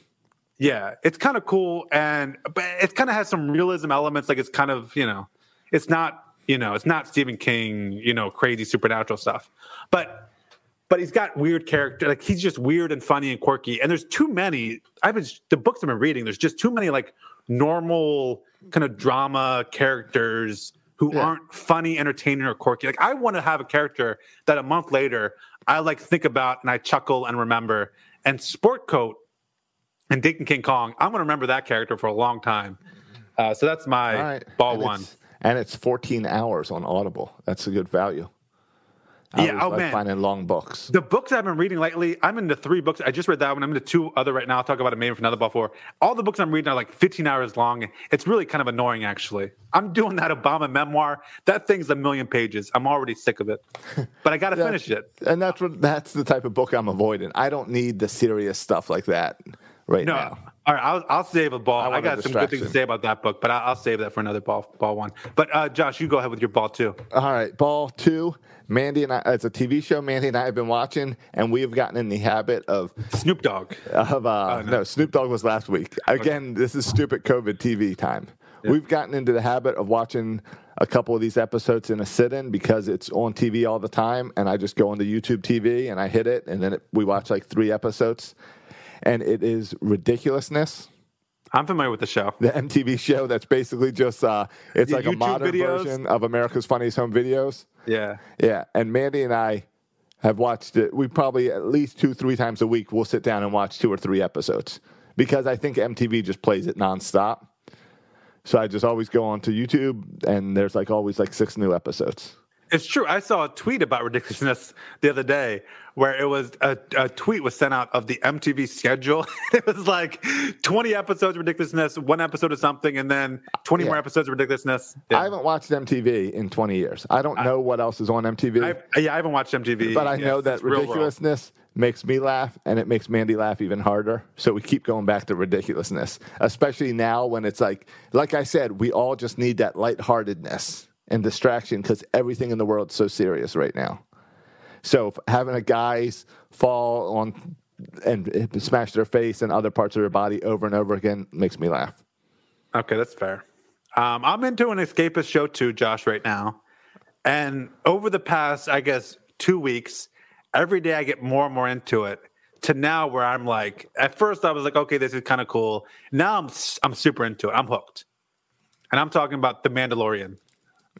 Yeah, it's kind of cool, and but it kind of has some realism elements. Like it's kind of you know, it's not you know, it's not Stephen King, you know, crazy supernatural stuff, but but he's got weird character. Like he's just weird and funny and quirky. And there's too many. I've been the books I've been reading. There's just too many like normal kind of drama characters who Yeah. aren't funny, entertaining, or quirky. Like I want to have a character that a month later I like think about and I chuckle and remember. And Sport Coat and Deacon King Kong, I'm going to remember that character for a long time. Uh, so that's my right. ball and one. It's, and it's 14 hours on Audible. That's a good value. I Yeah, oh, like man. finding long books. The books I've been reading lately, I'm into three books. I just read that one. I'm into two other right now. I'll talk about it maybe for another ball four. All the books I'm reading are like 15 hours long. It's really kind of annoying, actually. I'm doing that Obama memoir. That thing's a million pages. I'm already sick of it, but I got to finish it. And that's what that's the type of book I'm avoiding. I don't need the serious stuff like that right No, now. all right. I'll, I'll save a ball. I I, got some good things to say about that book, but I'll, I'll save that for another ball ball one. But uh, Josh, you go ahead with your ball two. All right, ball two. Mandy and I, it's a TV show. Mandy and I have been watching, and we have gotten in the habit of Snoop Dogg. of uh, Oh, no. no. Snoop Dogg was last week. Again, this is stupid COVID TV time. We've gotten into the habit of watching a couple of these episodes in a sit-in because it's on TV all the time, and I just go onto YouTube TV and I hit it, and then it, we watch like three episodes, and it is ridiculousness. I'm familiar with the show. The MTV show that's basically just uh, it's The like a modern videos? version of America's Funniest Home Videos. Yeah. Yeah, and Mandy and I have watched it. We probably at least two, three times a week we'll sit down and watch two or three episodes because I think MTV just plays it nonstop. So I just always go onto YouTube, and there's like always like six new episodes. It's true. I saw a tweet about ridiculousness the other day where it was a, a tweet was sent out of the MTV schedule. it was like 20 episodes of ridiculousness, one episode of something, and then 20 Yeah. more episodes of ridiculousness. I haven't watched MTV in 20 years. I don't know what else is on MTV, I, yeah, I haven't watched MTV. but I Yeah, know that ridiculousness makes me laugh, and it makes Mandy laugh even harder. So we keep going back to ridiculousness, especially now when it's like, like I said, we all just need that lightheartedness and distraction because everything in the world's so serious right now. So having a guys fall on and smash their face and other parts of their body over and over again makes me laugh. Okay, that's fair. Um, I'm into an escapist show too, Josh, right now. And over the past, I guess, two weeks, every day I get more and more into it. To now, where I'm like, at first I was like, okay, this is kind of cool. Now I'm I'm super into it. I'm hooked, and I'm talking about The Mandalorian.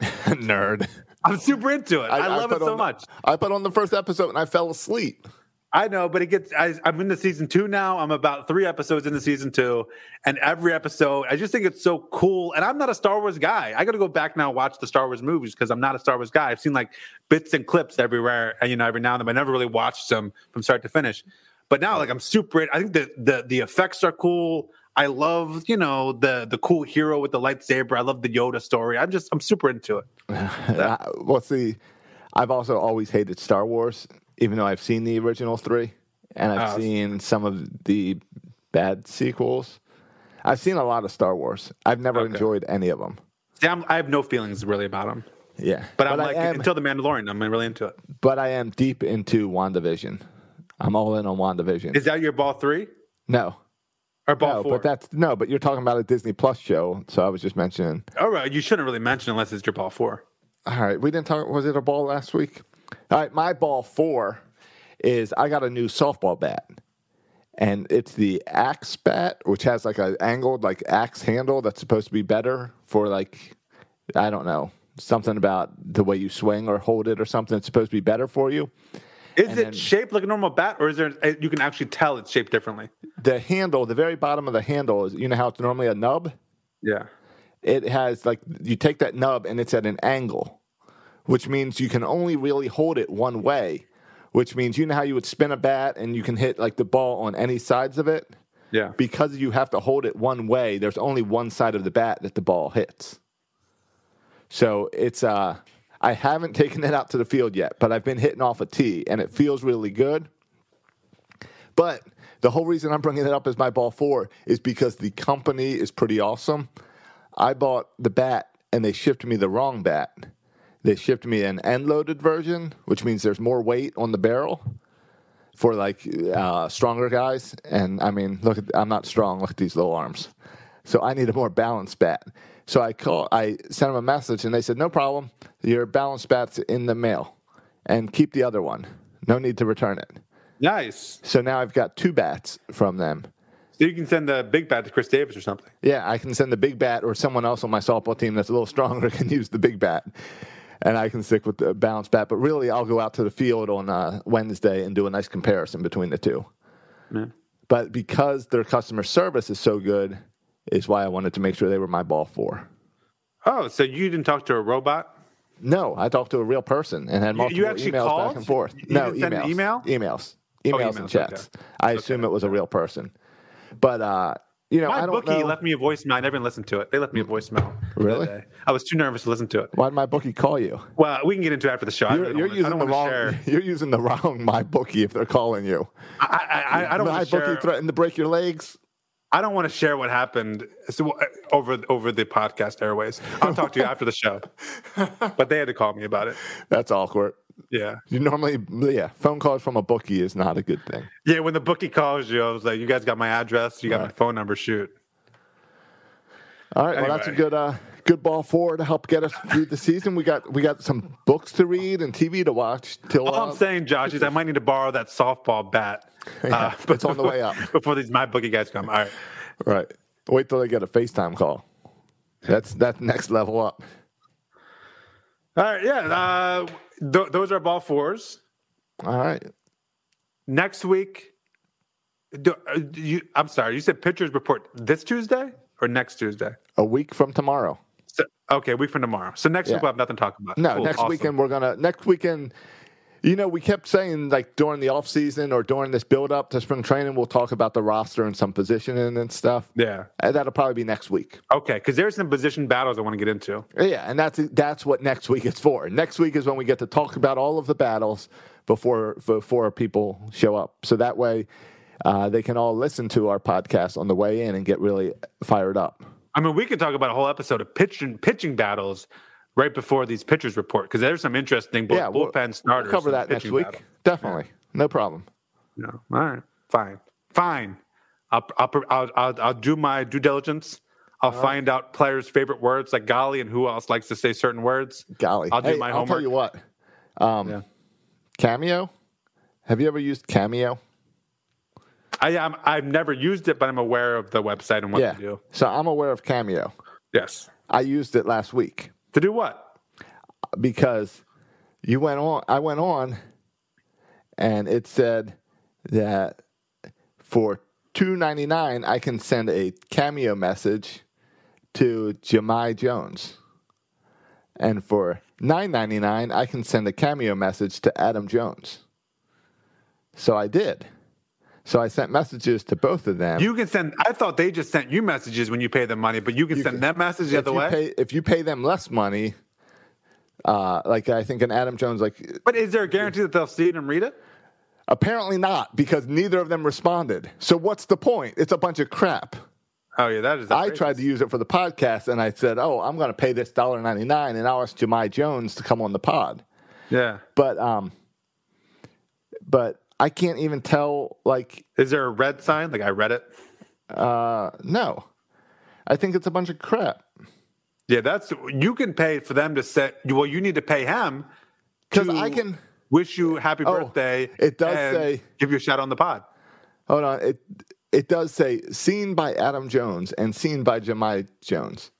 Nerd. I'm super into it. I, love it so much. I put on the first episode and I fell asleep. I know, but it gets. I, I'm into season two now. I'm about three episodes into season two, and every episode, I just think it's so cool. And I'm not a Star Wars guy. I got to go back now and watch the Star Wars movies because I'm not a Star Wars guy. I've seen like bits and clips everywhere, and you know, every now and then. I never really watched them from start to finish. But now, like, I'm super. I think the the the effects are cool. I love, you know, the the cool hero with the lightsaber. I love the Yoda story. I'm just, I'm super into it. Well, see, I've also always hated Star Wars, even though I've seen the original three and I've Oh. seen some of the bad sequels. I've seen a lot of Star Wars. I've never Okay. enjoyed any of them. See, I'm, I have no feelings really about them. Yeah, But, I'm like am, until the Mandalorian, I'm really into it. but I am deep into WandaVision. I'm all in on WandaVision. Is that your ball three no, or ball no, four? but that's no. But you're talking about a Disney Plus show, so I was just mentioning. All right, you shouldn't really mention unless it's your ball four. All right, we didn't talk. Was it a ball last week? All right, my ball four is I got a new softball bat, and it's the axe bat, which has like an angled like axe handle that's supposed to be better for like I don't know something about the way you swing or hold it or something. It's supposed to be better for you. Is And it then- shaped like a normal bat, or is there? uh, You can actually tell it's shaped differently. The handle, the very bottom of the handle is you know how it's normally a nub. Yeah. it has like you take that nub and it's at an angle, which means you can only really hold it one way. Which means you know how you would spin a bat and you can hit like the ball on any sides of it. Yeah. Because you have to hold it one way, there's only one side of the bat that the ball hits. So it's uh I haven't taken it out to the field yet, but I've been hitting off a tee and it feels really good. But the whole reason I'm bringing it up as my ball four is because the company is pretty awesome. I bought the bat and they shipped me the wrong bat. They shipped me an end loaded version, which means there's more weight on the barrel for like uh, stronger guys. And I mean, look, at, I'm not strong. Look at these little arms. So I need a more balanced bat. So I call, I sent them a message and they said, no problem. Your balanced bat's in the mail and keep the other one. No need to return it. Nice. So now I've got two bats from them. So you can send the big bat to Chris Davis or something. Yeah, I can send the big bat, or someone else on my softball team that's a little stronger can use the big bat, and I can stick with the balanced bat. But really, I'll go out to the field on uh, Wednesday and do a nice comparison between the two. But because their customer service is so good, is why I wanted to make sure they were my ball four. Oh, so you didn't talk to a robot? No, I talked to a real person and had multiple you actually emails called? back and forth. You no, didn't send an emails, email? emails, emails, and emails, chats. okay. I assume it was a real person, but uh, you know, I My bookie know. left me a voicemail. I never even listened to it. They left me a voicemail. Really? I was too nervous to listen to it. Why did my bookie call you? Well, we can get into it after the show. You're, you're wanna- using the wrong. share- You're using the wrong my bookie if they're calling you. I, I, I, I don't my bookie share. threatened to break your legs. I don't want to share what happened so, uh, over over the podcast airways. I'll talk to you after the show. But they had to call me about it. That's awkward. Yeah, You normally, yeah, phone calls from a bookie is not a good thing. yeah. When the bookie calls you, I was like, "You guys got my address. You got my phone number. Shoot." All right, well, that's a good, uh, good ball forward to help get us through the season. We got, we got some books to read and TV to watch. Till All uh, I'm saying, Josh, is I might need to borrow that softball bat. Yeah, it's on the way up. before these my bookie guys come. All right. right. Wait till they get a FaceTime call. That's that's next level up. All right. Yeah. Uh, th- those are ball fours. All right. Next week. Do, uh, you, I'm sorry. You said pitchers report this Tuesday or next Tuesday? A week from tomorrow. So, okay, a week from tomorrow. So next Yeah. week we'll have nothing to talk about. No, Cool, next awesome. weekend we're gonna next weekend. You know, we kept saying like during the off season or during this build up to spring training, we'll talk about the roster and some positioning and stuff. Yeah. And that'll probably be next week. Okay, because there's some position battles I want to get into. Yeah, and that's that's what next week is for. Next week is when we get to talk about all of the battles before before people show up. So that way, uh, they can all listen to our podcast on the way in and get really fired up. I mean, we could talk about a whole episode of pitching pitching battles right before these pitchers report because there's some interesting bull, yeah, we'll, bullpen starters. We'll cover that next week. battles. Definitely, no problem. No, all right, fine, fine. I'll I'll I'll, I'll, I'll do my due diligence. I'll find out players' favorite words like golly and who else likes to say certain words. Golly, I'll do Hey, my I'll tell homework. you what. Um, Yeah. Cameo. Have you ever used Cameo? I am. I've never used it, but I'm aware of the website and what yeah. to do. So I'm aware of Cameo. Yes. I used it last week. To do what? because you went on I went on and it said that for 2.99 I can send a cameo message to Jahmai Jones. And for 9.99 I can send a cameo message to Adam Jones. So I did. So I sent messages to both of them. You can send. I thought they just sent you messages when you pay them money, but you can send them messages the other you way. pay if you pay them less money uh, like I think an Adam Jones like but is there a guarantee that they'll see it and read it? Apparently not, because neither of them responded. So what's the point? It's a bunch of crap. Oh yeah, that is. I tried to use it for the podcast, and I said, "Oh, I'm going to pay this dollar ninety nine, and I'll ask Jahmai Jones to come on the pod." Yeah. But um, but I can't even tell. Like, Is there a red sign? Like I read it. uh, no, I think it's a bunch of crap. Yeah, that's you can pay for them to set. Well, you need to pay him because I can- wish you happy Oh, birthday. it does say- give you a shout on the pod. Hold on, it it does say seen by Adam Jones and seen by Jahmai Jones.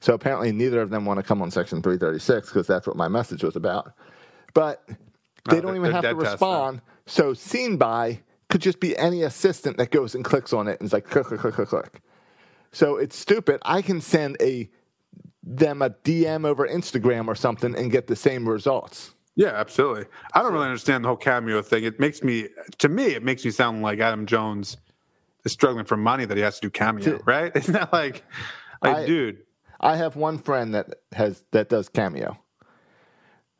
So apparently neither of them want to come on section 336 because that's what my message was about. But they Oh, don't even have to test, respond. So seen by could just be any assistant that goes and clicks on it and is like click click click click click. So it's stupid. I can send a them a DM over Instagram or something and get the same results. Yeah, absolutely. I don't really understand the whole cameo thing. It makes me, to me, it makes me sound like Adam Jones is struggling for money that he has to do cameo, right? Isn't that like, like, I- dude? I have one friend that has that does cameo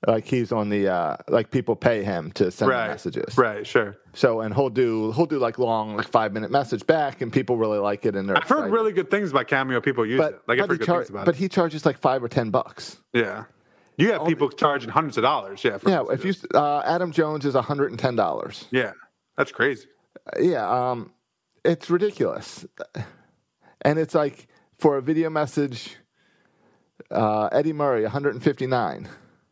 like he's on the uh like people pay him to send right. messages. Right sure. So and he'll do he'll do like long like five minute message back and people really like it and they're i've excited. heard really good things about cameo. People use but, it. Like every good char- things about but it. he charges like five or ten bucks. Yeah. You have Only, people charging hundreds of dollars. Yeah yeah if you uh adam jones is a hundred and ten dollars. Yeah. That's crazy. Uh, yeah um it's ridiculous. And it's like for a video message uh eddie murray 159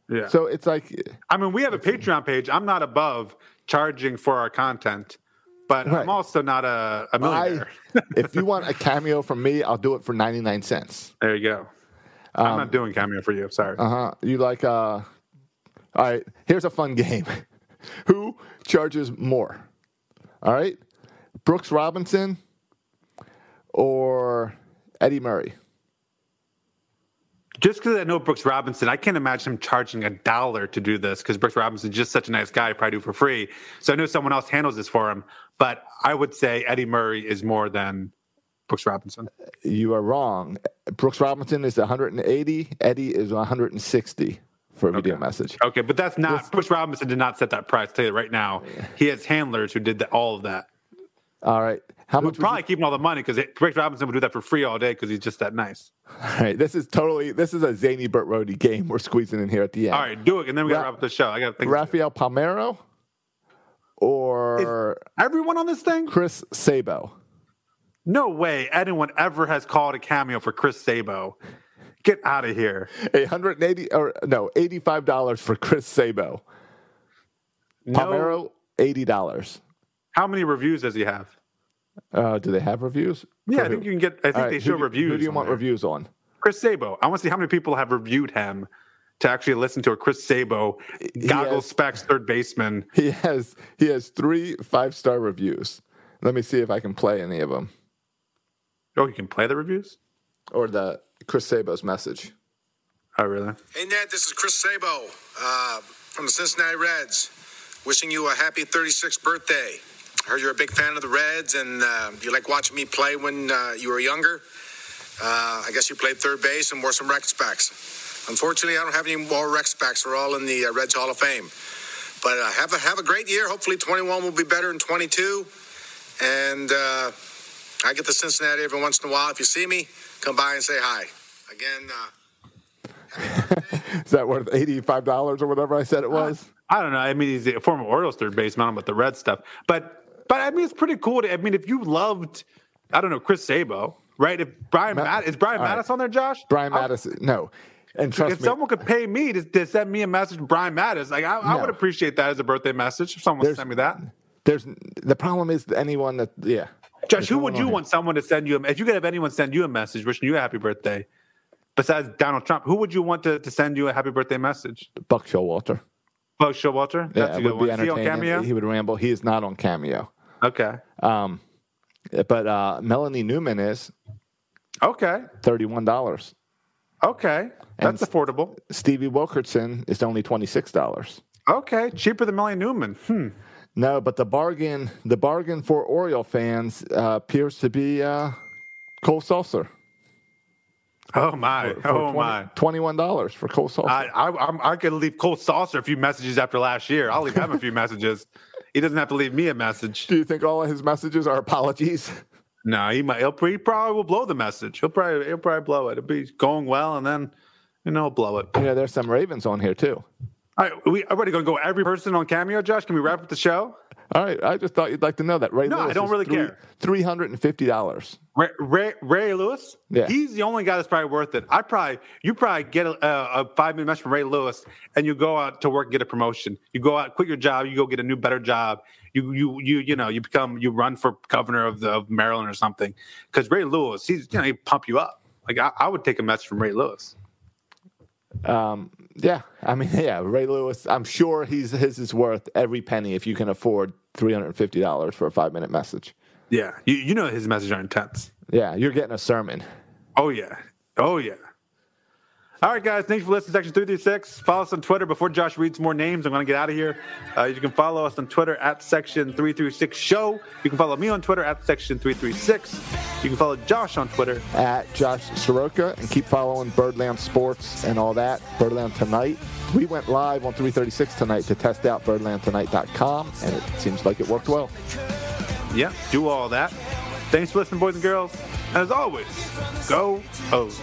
yeah. So it's like I mean, we have a Patreon page. I'm not above charging for our content, but Right. I'm also not a millionaire. if you want a cameo from me, I'll do it for 99 cents. there you go. I'm not doing cameo for you. Sorry. Um, Uh huh. You like, uh, all right, here's a fun game. Who charges more? All right, Brooks Robinson or Eddie Murray? Just because I know Brooks Robinson, I can't imagine him charging a dollar to do this because Brooks Robinson's just such a nice guy, probably do for free. So I know someone else handles this for him, but I would say Eddie Murray is more than Brooks Robinson. You are wrong. Brooks Robinson is 180. Eddie is 160 for a video message. Okay, but that's not Brooks Robinson did not set that price. I'll tell you right now, he has handlers who did the, all of that. All right. How much? probably you- keeping all the money because Brooks Robinson would do that for free all day because he's just that nice. all right. This is totally. This is a zany Burt Rohde game. We're squeezing in here at the end. All right, do it, and then we got to Ra- wrap up the show. I got to think. Rafael Palmeiro or Everyone on this thing? Chris Sabo. No way anyone ever has called a cameo for Chris Sabo. Get out of here. A hundred and eighty or no, eighty five dollars for Chris Sabo. No, Palmeiro, eighty dollars. how many reviews does he have? Uh, do they have reviews? Yeah, I think you can get. I think All right, they show do- reviews. Who do you want there. reviews on? Chris Sabo. I want to see how many people have reviewed him to actually listen to a Chris Sabo goggle has- specs third baseman. He has he has three five star reviews. Let me see if I can play any of them. Oh, you can play the reviews. or the Chris Sabo's message. Oh, really? Hey, Ned, this is Chris Sabo uh, from the Cincinnati Reds. Wishing you a happy 36th birthday. I heard you're a big fan of the Reds and uh, you like watching me play when uh, you were younger. Uh, I guess you played third base and wore some rec specs. Unfortunately, I don't have any more rec specs. We're all in the uh, Reds Hall of Fame. But uh, have a have a great year. Hopefully, 21 will be better than 22. And uh, I get to Cincinnati every once in a while. If you see me, come by and say hi. Again, uh, Is that worth eighty-five dollars or whatever I said it was? I don't know. I mean, he's a former Orioles third baseman. I don't know about the red stuff, but but I mean, it's pretty cool. To, I mean, if you loved, I don't know, Chris Sabo, right? If Brian Ma- Matt is Brian all right. Matusz on there, Josh? Brian I'll- Matusz, no. And trust if me, someone could pay me to, to send me a message, Brian Matusz, like I, I would appreciate that as a birthday message. If someone There's- sent me that, there's the problem is anyone that yeah. Josh, who would you want someone to send you? A, if you could have anyone send you a message wishing you a happy birthday, besides Donald Trump, who would you want to, to send you a happy birthday message? Buck Showalter. Buck Showalter. Yeah, a good would be one. On entertaining. Cameo? He would ramble. He is not on Cameo. Okay. Um, but uh, Melanie Newman is Okay. thirty-one dollars. Okay. That's And- affordable. Stevie Wilkerson is only twenty-six dollars. Okay. Cheaper than Melanie Newman. Hmm. No, but the bargain, the bargain for Oriole fans uh, appears to be uh, Cole Sulser. Oh my. For oh 20 my. Twenty-one dollars for Cole Sulser. I I I'm, I could leave Cole Sulser a few messages after last year. I'll leave him a few messages. He doesn't have to leave me a message. Do you think all of his messages are apologies? No, he might. He'll, he probably will blow the message. He'll probably he'll probably blow it. It'll be going well, and then you know he'll blow it. Yeah, there's some Ravens on here too. All right, are we already going to go every person on Cameo. Josh, can we wrap up the show? All right, I just thought you'd like to know that. Ray No, I don't is really three, care. Three hundred and fifty dollars. Ray, Ray, Ray Lewis. Yeah. he's the only guy that's probably worth it. I probably you probably get a, a, five minute message from Ray Lewis, and you go out to work, and get a promotion. You go out, quit your job, you go get a new, better job. You you you you know you become you run for governor of the of Maryland or something. Because Ray Lewis, he's you know he pump you up. Like I, I would take a message from Ray Lewis. Um, yeah, I mean, yeah, Ray Lewis. I'm sure he's his is worth every penny if you can afford three hundred and fifty dollars for a five minute message. Yeah, you you know his messages are intense. Yeah, you're getting a sermon. Oh yeah. Oh yeah. All right, guys. Thanks for listening to Section 336. Follow us on Twitter. Before Josh reads more names, I'm going to get out of here. Uh, you can follow us on Twitter at Section 336 Show. You can follow me on Twitter at Section 336. You can follow Josh on Twitter. at Josh Soroka and keep following Birdland Sports and all that. Birdland Tonight. We went live on 336 tonight to test out birdlandtonight.com, and it seems like it worked well. Yeah, do all that. Thanks for listening, boys and girls. And as always, go O's.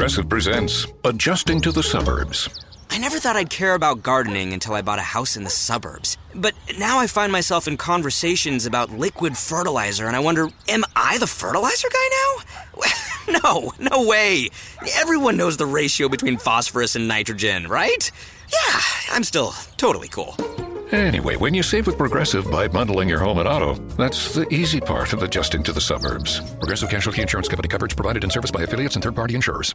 Progressive presents Adjusting to the Suburbs. I never thought I'd care about gardening until I bought a house in the suburbs. But now I find myself in conversations about liquid fertilizer, and I wonder, am I the fertilizer guy now? no, no way. Everyone knows the ratio between phosphorus and nitrogen, right? Yeah, I'm still totally cool. Anyway, when you save with Progressive by bundling your home and auto, that's the easy part of adjusting to the suburbs. Progressive Casualty Insurance Company coverage provided in service by affiliates and third party insurers.